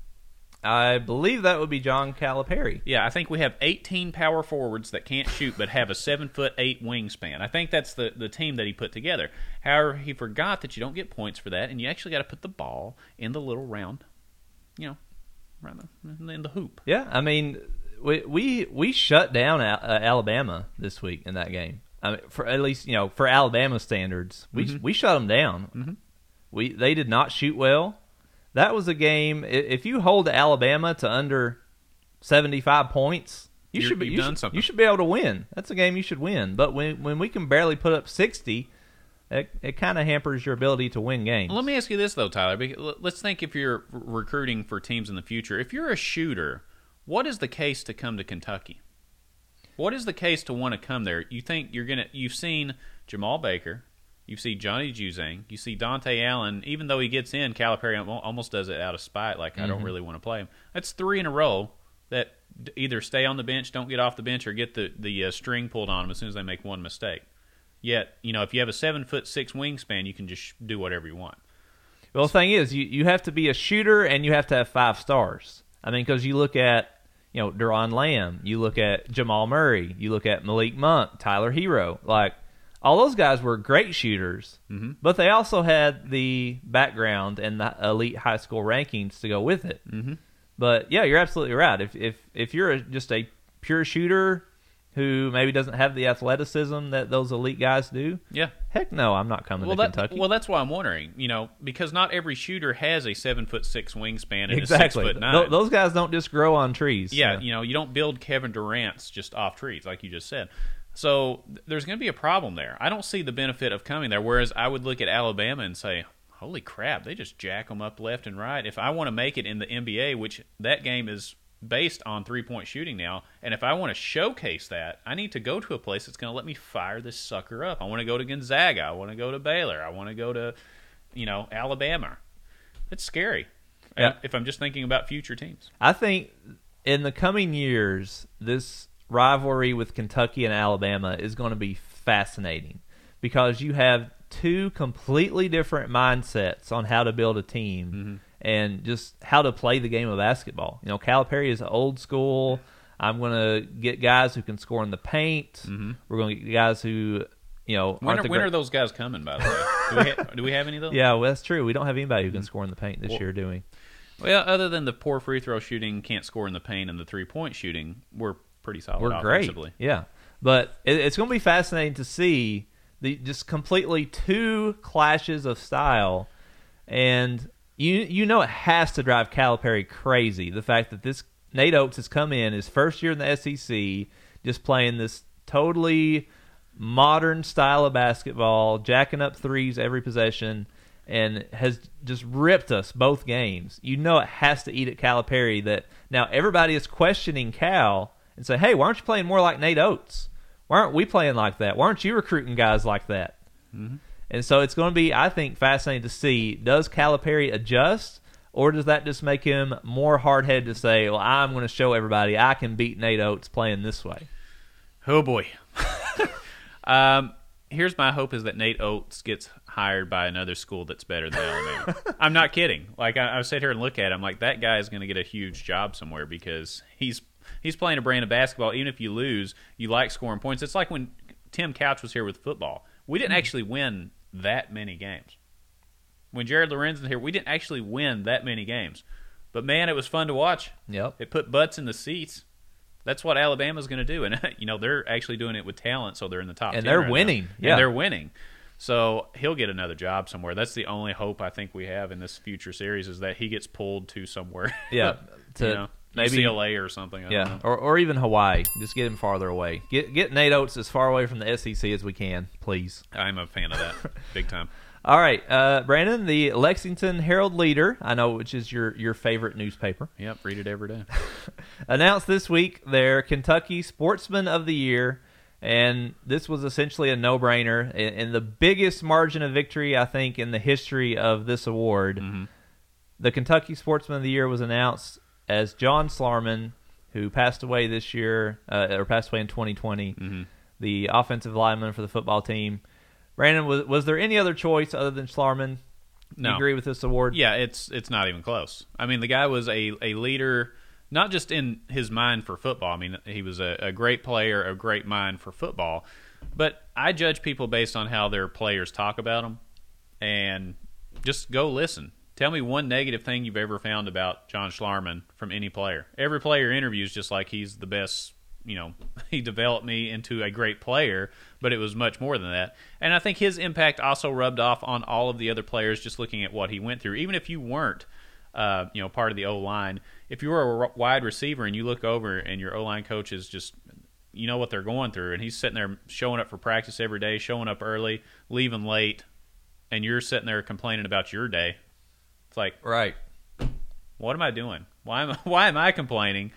I believe that would be John Calipari. Yeah, I think we have 18 power forwards that can't shoot but have a seven foot eight wingspan. I think that's the the team that he put together. However, he forgot that you don't get points for that, and you actually got to put the ball in the little round, you know, around the in the hoop. Yeah, I mean, we we we shut down uh, Alabama this week in that game. I mean, for at least you know for Alabama standards, we we shut them down. We they did not shoot well. That was a game. If you hold Alabama to under seventy five points, you You're- should be you done should, something. you should be able to win. That's a game you should win. But when when we can barely put up sixty, it, it kind of hampers your ability to win games. Let me ask you this though, Tyler. Let's think if you're recruiting for teams in the future. If you're a shooter, what is the case to come to Kentucky? What is the case to want to come there? You think you're gonna? You've seen Jemarl Baker, you see Johnny Juzang, you see Dontaie Allen. Even though he gets in, Calipari almost does it out of spite. Like I don't really want to play him. That's three in a row that either stay on the bench, don't get off the bench, or get the the uh, string pulled on them as soon as they make one mistake. Yet, you know, if you have a seven foot six wingspan, you can just sh- do whatever you want. Well, the thing is, you, you have to be a shooter and you have to have five stars. I mean, because you look at, you know, Doron Lamb, you look at Jamal Murray, you look at Malik Monk, Tyler Herro. Like, all those guys were great shooters, Mm-hmm. but they also had the background and the elite high school rankings to go with it. Mm-hmm. But yeah, you're absolutely right. If if if you're a, just a pure shooter who maybe doesn't have the athleticism that those elite guys do, Yeah. heck no, I'm not coming Well, to that, Kentucky. well, that's why I'm wondering. You know, because not every shooter has a seven foot six wingspan and exactly. a six foot nine. Th- those guys don't just grow on trees. yeah, So- you know, you don't build Kevin Durant's just off trees, like you just said. So th- there's going to be a problem there. I don't see the benefit of coming there. Whereas I would look at Alabama and say, "Holy crap, they just jack them up left and right." If I want to make it in the NBA, which that game is based on three point shooting now. And if I want to showcase that, I need to go to a place that's going to let me fire this sucker up. I want to go to Gonzaga. I want to go to Baylor. I want to go to, you know, Alabama. It's scary. Yeah. If I'm just thinking about future teams. I think in the coming years, this rivalry with Kentucky and Alabama is going to be fascinating because you have two completely different mindsets on how to build a team Mm-hmm. and just how to play the game of basketball. You know, Calipari is old school. I'm going to get guys who can score in the paint. We're going to get guys who, you know, When, are, the when great- are those guys coming, by the way? Do we, ha- do we have any of those? Yeah, well, that's true. We don't have anybody who can Mm-hmm. score in the paint this year, do we? Well, other than the poor free throw shooting, can't score in the paint, and the three point shooting, we're pretty solid We're great. Yeah, but it, it's going to be fascinating to see the just completely two clashes of style, and you you know it has to drive Calipari crazy. The fact that this Nate Oats has come in his first year in the SEC, just playing this totally modern style of basketball, jacking up threes every possession, and has just ripped us both games. You know it has to eat at Calipari that now everybody is questioning Cal and say, hey, why aren't you playing more like Nate Oats? Why aren't we playing like that? Why aren't you recruiting guys like that? And so it's going to be, I think, fascinating to see does Calipari adjust, or does that just make him more hard headed to say, well, I'm going to show everybody I can beat Nate Oats playing this way? Oh boy. um, here's my hope: is that Nate Oats gets hired by another school that's better than Alabama. I'm not kidding. Like I, I sit here and look at him, like that guy is going to get a huge job somewhere because he's he's playing a brand of basketball. Even if you lose, you like scoring points. It's like when Tim Couch was here with football. We didn't mm-hmm. actually win that many games. When Jared Lorenzen here, we didn't actually win that many games. But man, it was fun to watch. Yep. It put butts in the seats. That's what Alabama's going to do, and you know they're actually doing it with talent, so they're in the top. And 10 they're right now. winning, And yeah. they're winning. So he'll get another job somewhere. That's the only hope I think we have in this future series is that he gets pulled to somewhere. Yeah, to you know, maybe- UCLA or something. I don't Yeah, or, or even Hawaii. Just get him farther away. Get get Nate Oats as far away from the SEC as we can, please. I'm a fan of that, big time. All right, uh, Brandon, the Lexington Herald Leader, I know which is your, your favorite newspaper, Yep, read it every day. announced this week their Kentucky Sportsman of the Year, and this was essentially a no-brainer and, and the biggest margin of victory I think in the history of this award. The Kentucky Sportsman of the Year was announced as John Schlarman, who passed away this year uh, or passed away in 2020, the offensive lineman for the football team. Brandon, was was there any other choice other than Schlarman? No. You agree with this award? Yeah, it's it's not even close. I mean, the guy was a, a leader, not just in his mind for football. I mean, he was a, a great player, a great mind for football. But I judge people based on how their players talk about them, and just go listen. Tell me one negative thing you've ever found about John Schlarman from any player. Every player interviews just like he's the best. You know, he developed me into a great player, but it was much more than that. And I think his impact also rubbed off on all of the other players just looking at what he went through. Even if you weren't, uh, you know, part of the O line, if you were a wide receiver and you look over and your O line coach is just, you know what they're going through, and he's sitting there showing up for practice every day, showing up early, leaving late, and you're sitting there complaining about your day. It's like, Right. what am I doing? Why am why am I complaining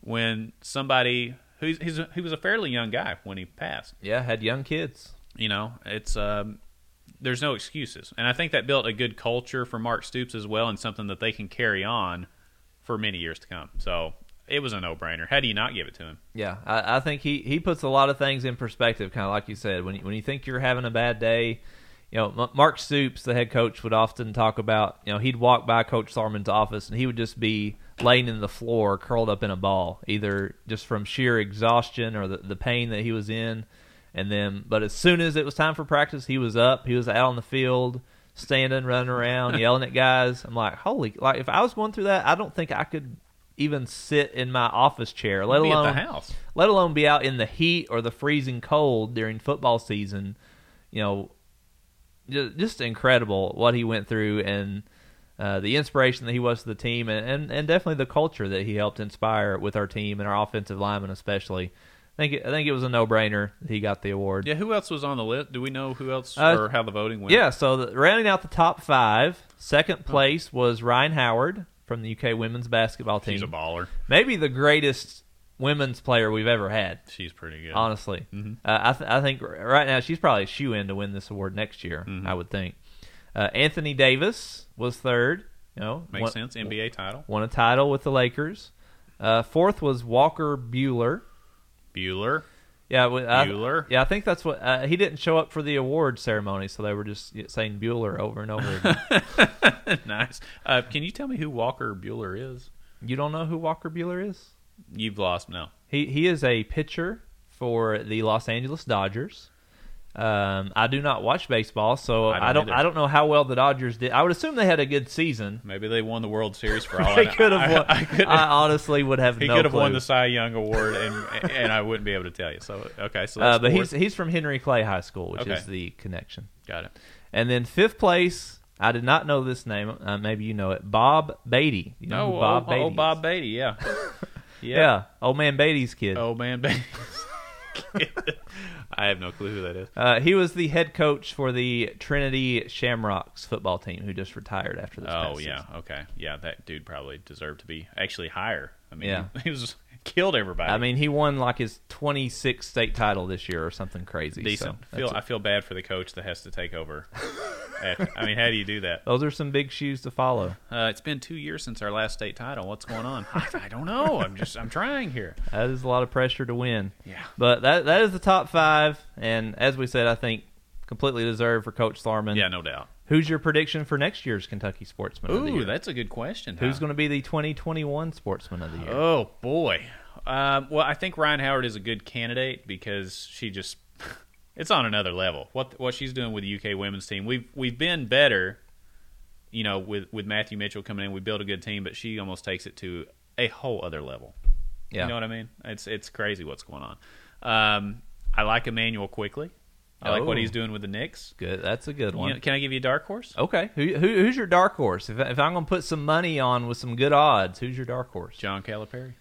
when somebody who's he's he was a fairly young guy when he passed? Yeah, had young kids. You know, it's um, there's no excuses, and I think that built a good culture for Mark Stoops as well, and something that they can carry on for many years to come. So it was a no brainer. How do you not give it to him? Yeah, I, I think he, he puts a lot of things in perspective, kind of like you said. When you, when you think you're having a bad day, you know, Mark Stoops, the head coach, would often talk about, you know, he'd walk by Coach Schlarman's office and he would just be laying in the floor, curled up in a ball, either just from sheer exhaustion or the, the pain that he was in. And then, but as soon as it was time for practice, he was up, he was out on the field, standing, running around, yelling at guys. I'm like, holy, like if I was going through that, I don't think I could even sit in my office chair, let Be alone the house. let alone be out in the heat or the freezing cold during football season. You know, just, just incredible what he went through and uh, the inspiration that he was to the team, and, and, and definitely the culture that he helped inspire with our team and our offensive linemen, especially. I think it, I think it was a no brainer that he got the award. Yeah, who else was on the list? Do we know who else Uh, or how the voting went? Yeah, so the, rounding out the top five, second place was Rhyne Howard. from the UK women's basketball team. He's a baller. Maybe the greatest women's player we've ever had. She's pretty good. Honestly, Mhm. uh, I, th- I think right now she's probably a shoe in to win this award next year. Mhm. I would think. Uh, Anthony Davis was third. You know, Makes won, sense. NBA title. Won a title with the Lakers. Uh, fourth was Walker Buehler. Bueller. Yeah, I, Bueller. yeah, I think that's what uh, he didn't show up for the award ceremony, so they were just saying Bueller over and over again. nice. Uh, can you tell me who Walker Buehler is? you don't know who Walker Buehler is? You've lost. No. He he is a pitcher for the Los Angeles Dodgers. Um, I do not watch baseball, so I don't I don't. I don't know how well the Dodgers did. I would assume they had a good season. Maybe they won the World Series for all I They could have won. I, I I honestly would have he no could have won the Cy Young award, and and I wouldn't be able to tell you. So okay, so uh, but fourth. he's he's from Henry Clay High School, which Okay. is the connection. got it. And then fifth place, I did not know this name. Uh, maybe you know it. Bob Beatty. You know No, Bob oh, Beatty. oh, is? Bob Beatty, yeah, Yeah. old man Beatty's kid. Old man, Beatty. I have no clue who that is. Uh, he was the head coach for the Trinity Shamrocks football team, who just retired after this. Oh yeah, season. okay, yeah. That dude probably deserved to be actually higher. I mean, Yeah. he, was killed everybody. I mean, he won like his 26th state title this year or something crazy. decent. So feel I feel bad for the coach that has to take over. after- I mean, how do you do that? those are some big shoes to follow. Uh, it's been two years since our last state title. What's going on? I, I don't know. I'm just I'm trying here. That is a lot of pressure to win. Yeah. But that that is the top five, and as we said, I think completely deserved for Coach Schlarman. Yeah, no doubt. Who's your prediction for next year's Kentucky Sportsman of the Ooh, that's a good question. Who's going to be the 2021 Sportsman of the Year? Oh boy. Um, well, I think Rhyne Howard is a good candidate because she just it's on another level. What what she's doing with the UK women's team. We've we've been better, you know, with with Matthew Mitchell coming in. We built a good team, but she almost takes it to a whole other level. yeah. You know what I mean? It's it's crazy what's going on. Um, I like Immanuel Quickley. I like what Oh. he's doing with the Knicks. Good. That's a good You one. know, can I give you a dark horse? Okay. Who, who who's your dark horse? If, if I'm going to put some money on with some good odds, who's your dark horse? John Calipari.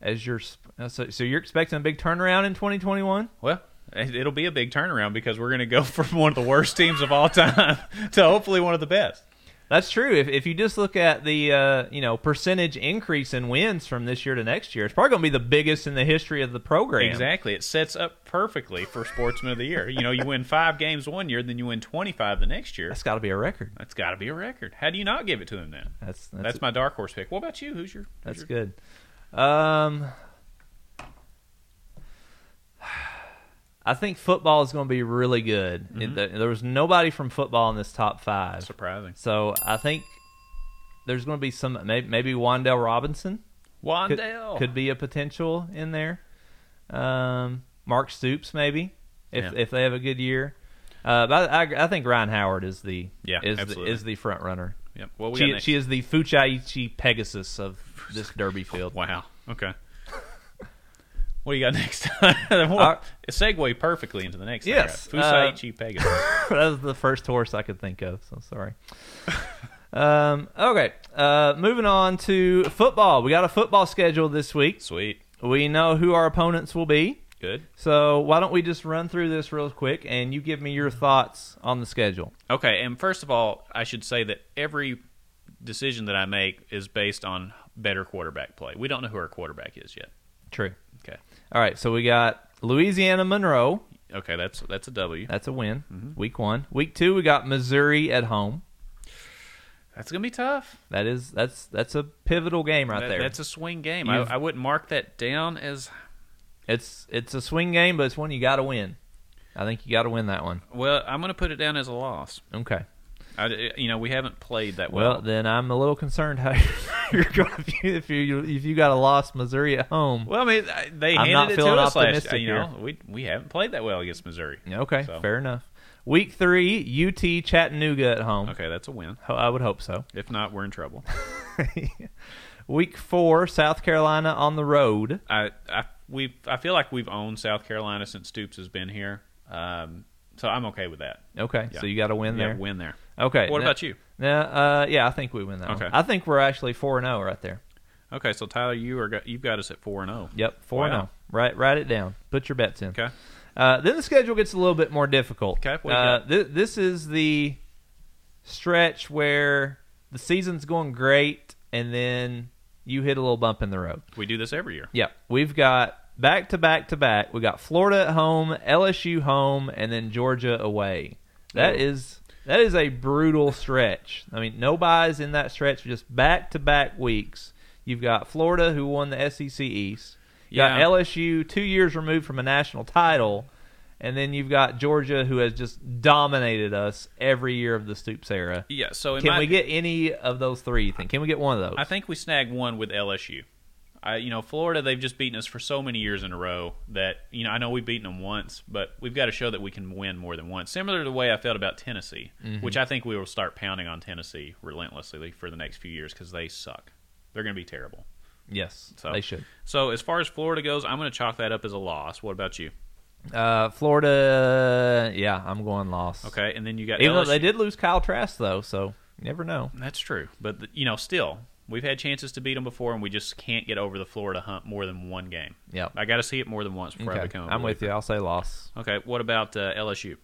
As your so, so you're expecting a big turnaround in 2021? Well, it'll be a big turnaround because we're going to go from one of the worst teams of all time to hopefully one of the best. That's true. If if you just look at the uh, you know percentage increase in wins from this year to next year, it's probably going to be the biggest in the history of the program. Exactly. It sets up perfectly for Sportsman of the Year. You know, you win five games one year, then you win 25 the next year. That's got to be a record. That's got to be a record. How do you not give it to him then? That's that's, That's, my dark horse pick. What about you? Who's your? who's that's your- good. Um, I think football is going to be really good. Mm-hmm. It- there was nobody from football in this top five, Surprising. so I think there's going to be some maybe, maybe Wan'Dale Robinson. could, Wan'Dale. could be a potential in there. Um, Mark Stoops maybe if Yeah. if they have a good year. Uh, but I, I think Rhyne Howard is the Yeah, is the, absolutely. is the front runner. Yep. What we She, she is the Fusaichi Pegasus of this Derby field. Wow. Okay. What do you got next? well, Our- it segue perfectly into the next. Yes, thing, uh, Pegasus. that was the first horse I could think of. So sorry. um, okay, uh, moving on to football. We got a football schedule this week. Sweet. We know who our opponents will be. Good. So why don't we just run through this real quick and you give me your thoughts on the schedule? Okay, and first of all, I should say that every decision that I make is based on better quarterback play. We don't know who our quarterback is yet. True. All right, so we got Louisiana Monroe. Okay, that's that's a W. That's a win. Mm-hmm. Week one. Week two, we got Missouri at home. That's gonna be tough. That is that's that's a pivotal game right That- there. That's a swing game. I, I wouldn't mark that down as it's it's a swing game, but it's one you got to win. I think you got to win that one. well. I'm gonna put it down as a loss. Okay. I, you know, we haven't played that Well, well. then I'm a little concerned how you're going if you if you if you got a loss Missouri at home. well, I mean, I- they I'm handed not it to us last year. You know, here. we we haven't played that well against Missouri. Okay, So- fair enough. Week three, UT Chattanooga at home. Okay, that's a win. I would hope so. If not, we're in trouble. Week four, South Carolina on the road. I I we I feel like we've owned South Carolina since Stoops has been here. Um, so I'm okay with that. Okay, Yeah. so you got to win Yeah, there. win there. Okay. What now- about you? Now, uh, yeah, I think we win that. Okay. One. I think we're actually four and zero right there. Okay, so Tyler, you are got, you've got us at four and oh. zero. Yep, four and zero. Write write it down. Put your bets in. Okay. Uh, then the schedule gets a little bit more difficult. Okay, Uh, th- this is the stretch where the season's going great, and then you hit a little bump in the road. We do this every year. Yep. We've got back to back to back. We got Florida at home, LSU home, and then Georgia away. That Oh. is that is a brutal stretch. I mean, no buys in that stretch, just back to back weeks. You've got Florida who won the SEC East. You got LSU two years removed from a national title. And then you've got Georgia, who has just dominated us every year of the Stoops era. Yeah. So Can my, we get any of those three? You think? Can we get one of those? I think we snag one with LSU. I, you know, Florida, they've just beaten us for so many years in a row that, you know, I know we've beaten them once, but we've got to show that we can win more than once. Similar to the way I felt about Tennessee, which I think we will start pounding on Tennessee relentlessly for the next few years because they suck. They're going to be terrible. yes, So- they should. So as far as Florida goes, I'm going to chalk that up as a loss. What about you? Uh, Florida, yeah, I'm going loss. Okay, and then you got Even though LSU. they did lose Kyle Trask, though, so you never know. That's true, but you know, still, we've had chances to beat them before, and we just can't get over the Florida hump more than one game. Yep. I got to see it more than once before I Okay, become. a I'm with you. I'll say loss. Okay, what about uh, LSU?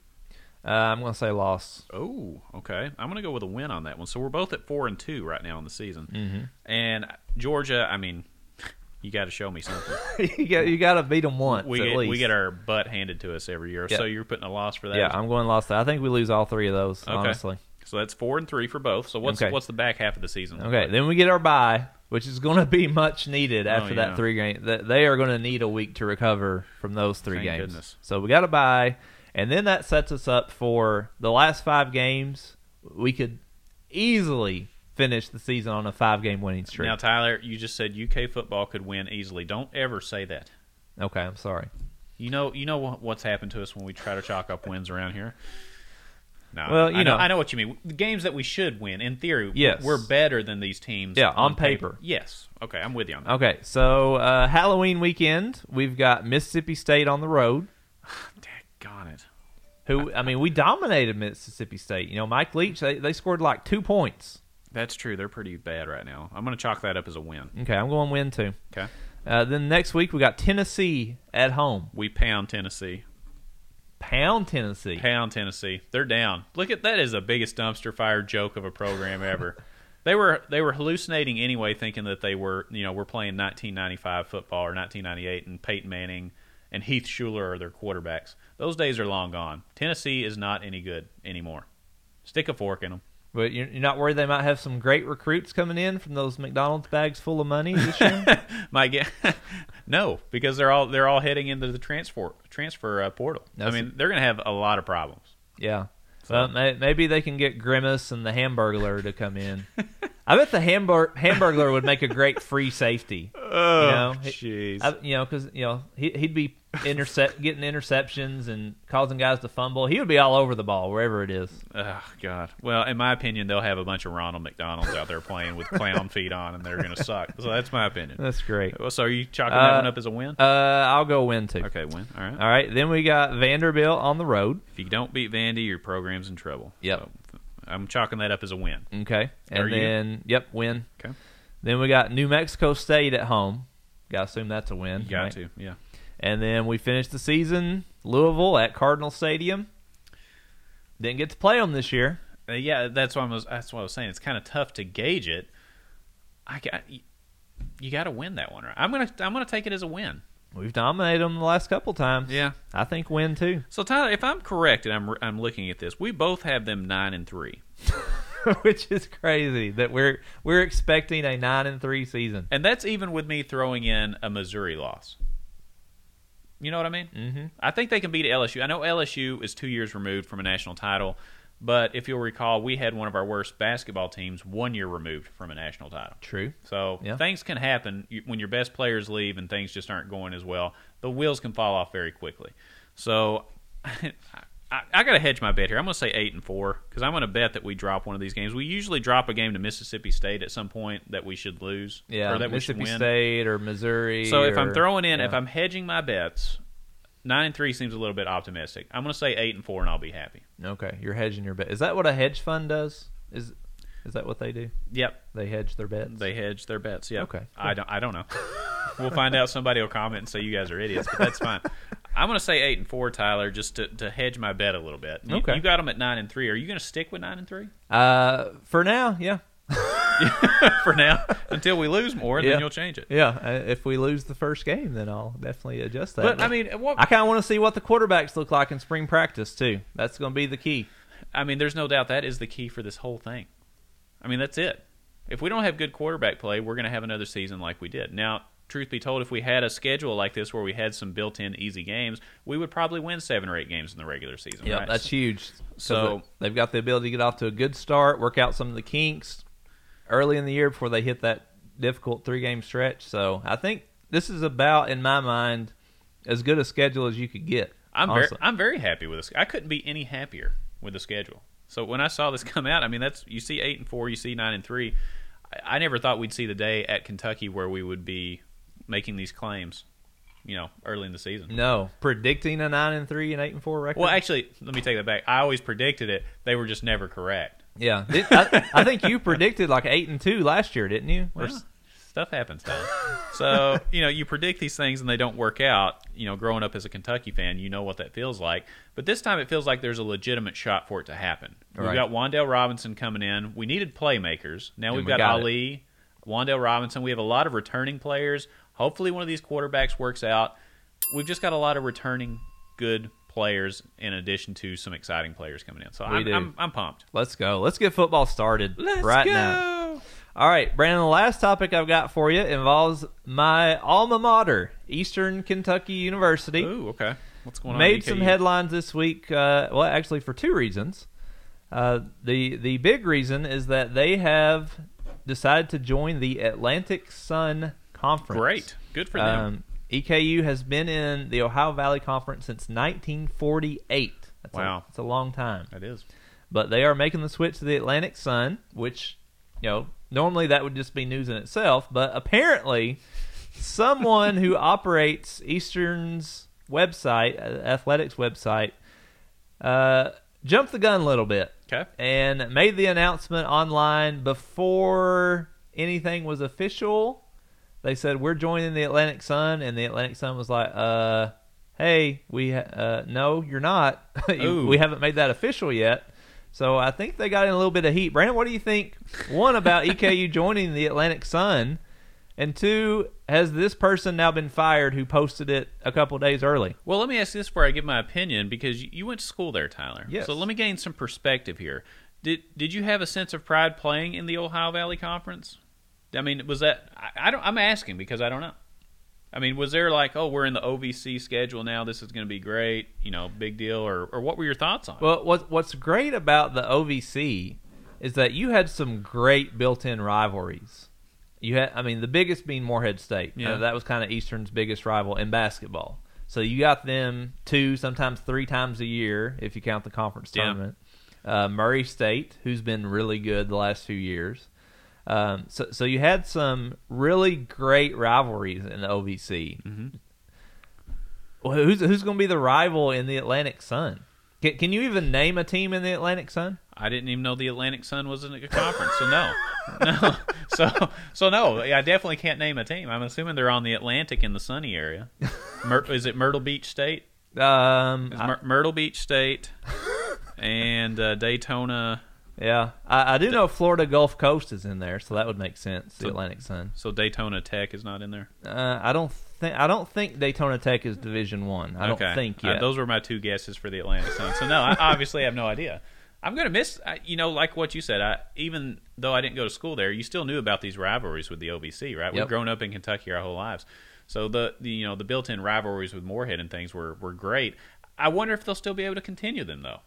Uh, I'm going to say loss. Oh, okay. I'm going to go with a win on that one. So we're both at four and two right now in the season. Mm-hmm. And Georgia, I mean, you got to show me something. you got you got to beat them once we at get least. we get our butt handed to us every year. Yeah. So you're putting a loss for that. yeah, I'm going loss. I think we lose all three of those. Okay. Honestly. So that's four and three for both. So what's Okay. what's the back half of the season? look Okay, like? then we get our bye, which is going to be much needed oh, after Oh, yeah. that three game. That they are going to need a week to recover from those three Thank games. goodness. So we got a bye, and then that sets us up for the last five games. We could easily finish the season on a five game winning streak. Now, Tyler, you just said UK football could win easily. Don't ever say that. okay, I'm sorry. You know, you know what- what's happened to us when we try to chalk up wins around here. No, Well, you I know, know. I know what you mean. The games that we should win, in theory, Yes. we're better than these teams. Yeah, on paper. Yes. Okay, I'm with you on that. Okay, so uh, Halloween weekend, we've got Mississippi State on the road. Daggone it. Who I mean, we dominated Mississippi State. You know, Mike Leach, they, they scored like two points. That's true. They're pretty bad right now. I'm going to chalk that up as a win. Okay, I'm going win too. Okay. Uh, then next week we got Tennessee at home. We pound Tennessee. Pound Tennessee. Pound Tennessee. They're down. Look at that is the biggest dumpster fire joke of a program ever. they were they were hallucinating anyway, thinking that they were you know we're playing 1995 football or 1998, and Peyton Manning and Heath Shuler are their quarterbacks. Those days are long gone. Tennessee is not any good anymore. Stick a fork in them. But you're, you're not worried they might have some great recruits coming in from those McDonald's bags full of money this year? My get no, because they're all they're all heading into the transfer transfer uh, portal. I That's- mean, they're going to have a lot of problems. yeah. Well, may, maybe they can get Grimace and the Hamburglar to come in. I bet the Hamburg Hamburglar would make a great free safety. Oh, you know, jeez. You know, because you know he, he'd be intercept getting interceptions and causing guys to fumble. He would be all over the ball wherever it is. Oh God. Well, in my opinion, they'll have a bunch of Ronald McDonald's out there playing with clown feet on, and they're going to suck. So that's my opinion. That's great. Well, So are you chalking that Uh, one up as a win? Uh, I'll go win too. Okay, win. All right. All right, then we got Vanderbilt on the road. If you don't beat Vandy, your program's in trouble. Yep. So I'm chalking that up as a win. Okay, and Are you? then yep, win. Okay. Then we got New Mexico State at home. Got to assume that's a win. You got right? to. Yeah. And then we finished the season Louisville at Cardinal Stadium. Didn't get to play them this year. Uh, yeah, that's what I was. That's what I was saying. It's kind of tough to gauge it. I got. You got to win that one, right? I'm gonna. I'm gonna take it as a win. We've dominated them the last couple times. Yeah. I think win too, So Tyler, if I'm correct and I'm I'm looking at this, we both have them nine and three. which is crazy that we're we're expecting a nine and three season. And that's even with me throwing in a Missouri loss. You know what I mean? Mm-hmm. I think they can beat LSU. I know LSU is two years removed from a national title, but if you'll recall, we had one of our worst basketball teams one year removed from a national title. True. So Yeah. things can happen when your best players leave and things just aren't going as well. The wheels can fall off very quickly. So I, I got to hedge my bet here. I'm going to say eight and four because I'm going to bet that we drop one of these games. We usually drop a game to Mississippi State at some point that we should lose Yeah, or that we should Mississippi win. State or Missouri. So if I'm throwing in, if. I'm hedging my bets, nine and three seems a little bit optimistic. I'm going to say eight and four, and I'll be happy. okay, you're hedging your bet. Is that what a hedge fund does? Is is that what they do? Yep, They hedge their bets. they hedge their bets. Yeah. Okay, I don't. I don't know. we'll find out. Somebody will comment and say you guys are idiots, but that's fine. I'm going to say eight and four, Tyler, just to, to hedge my bet a little bit. You, Okay. You got them at nine and three. Are you going to stick with nine and three? Uh, for now, yeah, for now until we lose more, and Yeah. then you'll change it. Yeah, uh, if we lose the first game, then I'll definitely adjust that. But I mean, what I kind of want to see what the quarterbacks look like in spring practice too. That's going to be the key. I mean, there's no doubt that is the key for this whole thing. I mean, that's it. If we don't have good quarterback play, we're going to have another season like we did. Now, truth be told, if we had a schedule like this where we had some built-in easy games, we would probably win seven or eight games in the regular season. Yeah, right? that's huge. So- they've got the ability to get off to a good start, work out some of the kinks early in the year before they hit that difficult three game stretch. So I think this is about, in my mind, as good a schedule as you could get. I'm very. I'm very happy with this. I couldn't be any happier with the schedule. So when I saw this come out, I mean, that's you see eight and four, you see nine and three. I, I never thought we'd see the day at Kentucky where we would be making these claims, you know, early in the season. no predicting a nine and three and eight and four record. Well, actually, let me take that back. I always predicted it. They were just never correct. Yeah, Did- I, I think you predicted like eight and two last year, didn't you? Or s- stuff happens, Tom. so you know, you predict these things and they don't work out. You know, growing up as a Kentucky fan, you know what that feels like. But this time, it feels like there's a legitimate shot for it to happen. We've got Wan'Dale Robinson coming in. We needed playmakers. Now we've we got, got it. Ali, Wan'Dale Robinson. We have a lot of returning players. Hopefully, one of these quarterbacks works out. We've just got a lot of returning good players in addition to some exciting players coming in. So I'm. I'm, I'm pumped. let's go. Let's get football started Let's right go. now. All right, Brandon. The last topic I've got for you involves my alma mater, Eastern Kentucky University. Ooh, okay. What's going on? made some headlines this week. Uh, well, actually, for two reasons. Uh, the the big reason is that they have decided to join the Atlantic Sun Conference. Great. Good for them. Um, EKU has been in the Ohio Valley Conference since 1948. That's Wow. a, that's a long time. that is. But they are making the switch to the Atlantic Sun, which you know normally that would just be news in itself. But apparently, someone who operates Eastern's website, uh, athletics website, uh, jumped the gun a little bit Okay. and made the announcement online before anything was official. They said we're joining the Atlantic Sun, and the Atlantic Sun was like, "Uh, hey, we uh, no, you're not. You- we haven't made that official yet." So I think they got in a little bit of heat. Brandon, what do you think? One about EKU joining the Atlantic Sun, and two, has this person now been fired who posted it a couple days early? Well, let me ask this before I give my opinion because you, you went to school there, Tyler. Yes. So let me gain some perspective here. Did did you have a sense of pride playing in the Ohio Valley Conference? I mean, was that I, I don't I'm asking because I don't know. I mean, was there like, oh, we're in the OVC schedule now. This is going to be great, you know, big deal, or or what were your thoughts on? it? Well, what, what's great about the OVC is that you had some great built-in rivalries. You had, I mean, the biggest being Morehead State. Yeah. Uh, that was kind of Eastern's biggest rival in basketball. So you got them two, sometimes three times a year if you count the conference Yeah. tournament. Uh, Murray State, who's been really good the last few years. Um, so, so you had some really great rivalries in the OVC. Mhm. Well, who's who's going to be the rival in the Atlantic Sun? Can, can you even name a team in the Atlantic Sun? I didn't even know the Atlantic Sun was in a conference, so no, no, so so no, I definitely can't name a team. I'm assuming they're on the Atlantic in the sunny area. Myr- is it Myrtle Beach State? Um, It's I- Myrtle Beach State and uh, Daytona. Yeah, I, I do know Florida Gulf Coast is in there, so that would make sense. The So- Atlantic Sun. So Daytona Tech is not in there. Uh, I don't think I don't think Daytona Tech is Division One. I. don't think Uh, yet. those were my two guesses for the Atlantic Sun. So no, I obviously have no idea. I'm gonna miss. I- You know, like what you said. I, even though I didn't go to school there, you still knew about these rivalries with the OVC, right? We've Yep. grown up in Kentucky our whole lives, so the, the you know the built-in rivalries with Morehead and things were were great. I wonder if they'll still be able to continue them though.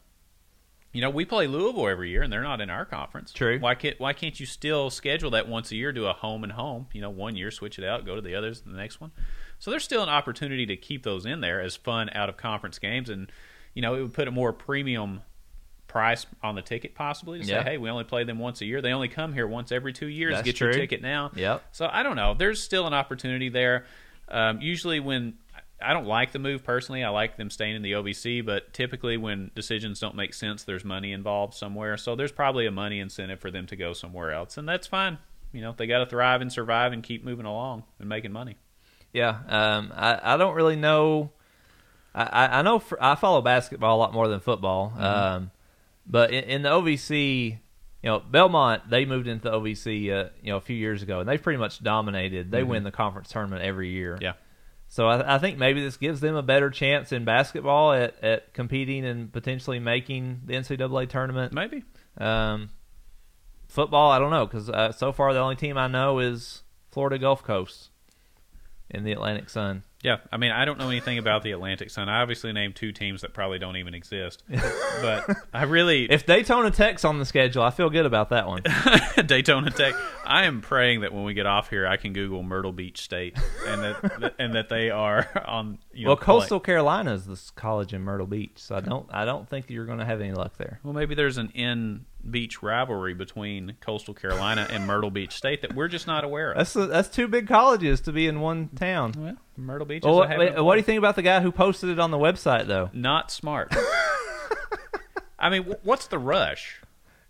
You know, we play Louisville every year, and they're not in our conference. True. Why can't Why can't you still schedule that once a year? Do a home and home. You know, one year switch it out, go to the others, the next one. So there's still an opportunity to keep those in there as fun out of conference games, and you know, it would put a more premium price on the ticket possibly to say, hey, we only play them once a year. They only come here once every two years. That's Get your ticket now. Yep. So I don't know. There's still an opportunity there. Um, usually, when I don't like the move personally, I like them staying in the OVC. But typically, when decisions don't make sense, there's money involved somewhere. So there's probably a money incentive for them to go somewhere else, and that's fine. You know, they got to thrive and survive and keep moving along and making money. Yeah, um, I, I don't really know. I, I- know for, I follow basketball a lot more than football, Mm-hmm. um, but in, in the OVC, you know, Belmont they moved into the OVC uh, you know a few years ago, and they've pretty much dominated. They win the conference tournament every year. Mm-hmm. Yeah. So I, I think maybe this gives them a better chance in basketball at, at competing and potentially making the NCAA tournament. Maybe. Um, football, I don't know because uh, so far the only team I know is Florida Gulf Coast in the Atlantic Sun. Yeah, I mean, I don't know anything about the Atlantic Sun. I obviously named two teams that probably don't even exist, but I really If Daytona Tech's on the schedule, I feel good about that one. Daytona Tech. I am praying that when we get off here, I can Google Myrtle Beach State and that and that they are on. You know, well, Coastal Carolina is this college in Myrtle Beach, so I don't I don't think you're going to have any luck there. Well, maybe there's an in beach rivalry between Coastal Carolina and Myrtle Beach State that we're just not aware of. That's that's two big colleges to be in one town. well, Myrtle Beach. Well, is what, what do you think about the guy who posted it on the website, though? Not smart. I mean, what's the rush?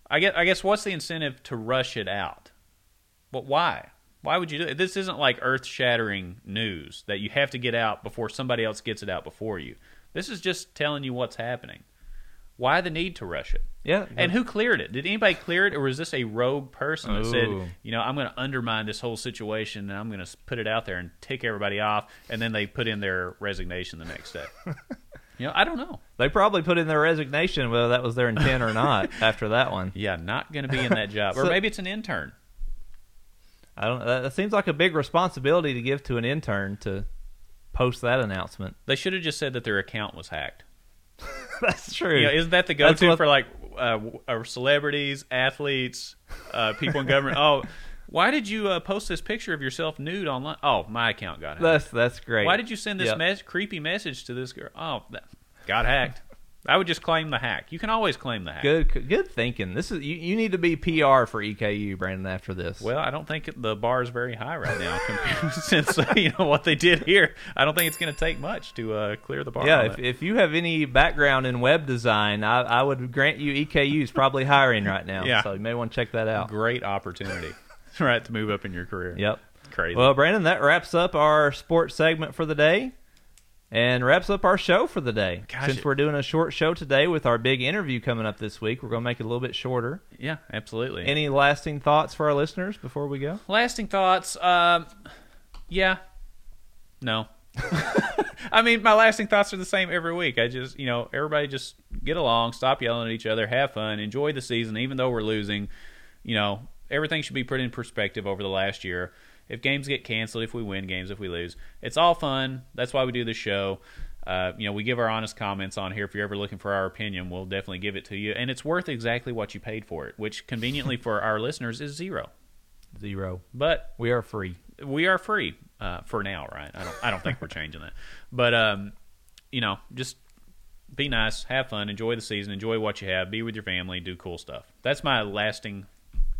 I guess. I guess what's the incentive to rush it out? But why? Why would you do it? This isn't like earth-shattering news that you have to get out before somebody else gets it out before you. This is just telling you what's happening. Why the need to rush it? Yeah, And who cleared it? Did anybody clear it, or was this a rogue person that Ooh. said, you know, I'm going to undermine this whole situation and I'm going to put it out there and tick everybody off, and then they put in their resignation the next day? you know, I don't know. they probably put in their resignation, whether that was their intent or not. after that one, Yeah, not going to be in that job, or maybe it's an intern. I don't. That seems like a big responsibility to give to an intern to post that announcement. They should have just said that their account was hacked. That's true. You know, isn't that the go-to what- for like uh, uh, celebrities, athletes, uh, people in government? oh, why did you uh, post this picture of yourself nude online? Oh, my account got hacked. that's that's great. Why did you send this Yep. mes- creepy message to this girl? Oh, that got hacked. I would just claim the hack. You can always claim the hack. Good, good thinking. This is you. You need to be PR for EKU, Brandon. After this, Well, I don't think the bar is very high right now since uh, you know what they did here. I don't think it's going to take much to uh, clear the bar. yeah. If, if you have any background in web design, I, I would grant you EKU is probably hiring right now. Yeah. So you may want to check that out. great opportunity, right, to move up in your career. Yep. crazy. Well, Brandon, that wraps up our sports segment for the day. And wraps up our show for the day. Gosh, Since we're doing a short show today with our big interview coming up this week, we're going to make it a little bit shorter. yeah, absolutely. Any lasting thoughts for our listeners before we go? Lasting thoughts. Um, yeah, no. I mean, my lasting thoughts are the same every week. I just, you know, everybody just get along, stop yelling at each other, have fun, enjoy the season, even though we're losing. You know, everything should be put in perspective over the last year. If games get canceled, if we win games, if we lose, it's all fun. That's why we do the show. Uh, you know, we give our honest comments on here. If you're ever looking for our opinion, we'll definitely give it to you, and it's worth exactly what you paid for it, which conveniently for our listeners is zero. Zero. But We are free. we are free uh, for now, right? I don't I don't think we're changing that. But um, you know, just be nice, have fun, enjoy the season, enjoy what you have, be with your family, do cool stuff. That's my lasting.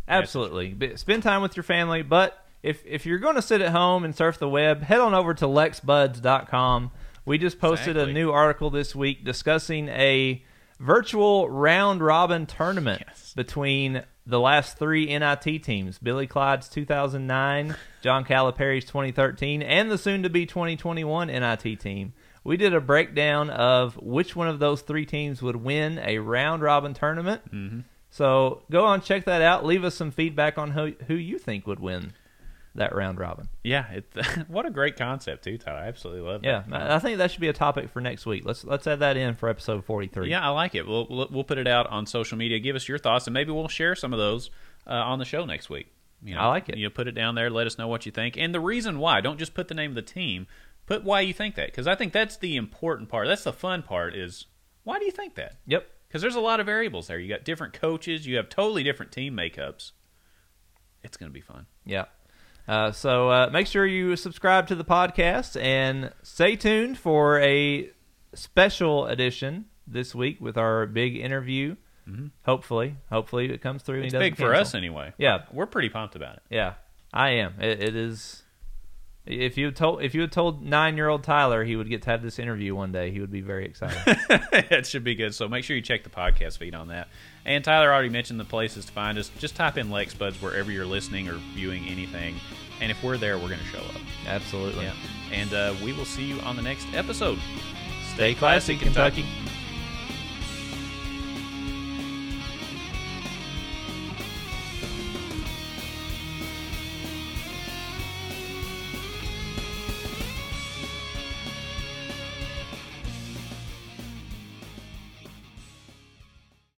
Absolutely. But Spend time with your family. But if, if you're going to sit at home and surf the web, head on over to lexbuds.com. We just posted Exactly. a new article this week discussing a virtual round robin tournament Yes. between the last three NIT teams Billy Clyde's 2009, John Calipari's 2013, and the soon to be 2021 NIT team. We did a breakdown of which one of those three teams would win a round robin tournament. Mm-hmm. So go on, check that out. Leave us some feedback on who who you think would win that round robin. Yeah, it, what a great concept too, Tyler. I absolutely love that. Yeah, I I think that should be a topic for next week. Let's let's add that in for episode forty three. Yeah, I like it. We'll we'll we'll put it out on social media. Give us your thoughts, and maybe we'll share some of those uh, on the show next week. You know, I like it. You know, put it down there. Let us know what you think and the reason why. Don't just put the name of the team. Put why you think that, because I think that's the important part. That's the fun part. Is why do you think that? Yep. Because there's a lot of variables there. You got different coaches. You have totally different team makeups. It's going to be fun. Yeah. Uh, so uh, make sure you subscribe to the podcast and stay tuned for a special edition this week with our big interview. Hopefully, hopefully it comes through. It's doesn't big for us anyway. Yeah. we're pretty pumped about it. Yeah, I am. It, it is. If you told if you had told nine year old Tyler he would get to have this interview one day, he would be very excited. it should be good. So make sure you check the podcast feed on that. And Tyler already mentioned the places to find us. Just type in Lex Buds wherever you're listening or viewing anything. And if we're there, we're going to show up. Absolutely. Yeah. And uh, we will see you on the next episode. Stay classy, Kentucky.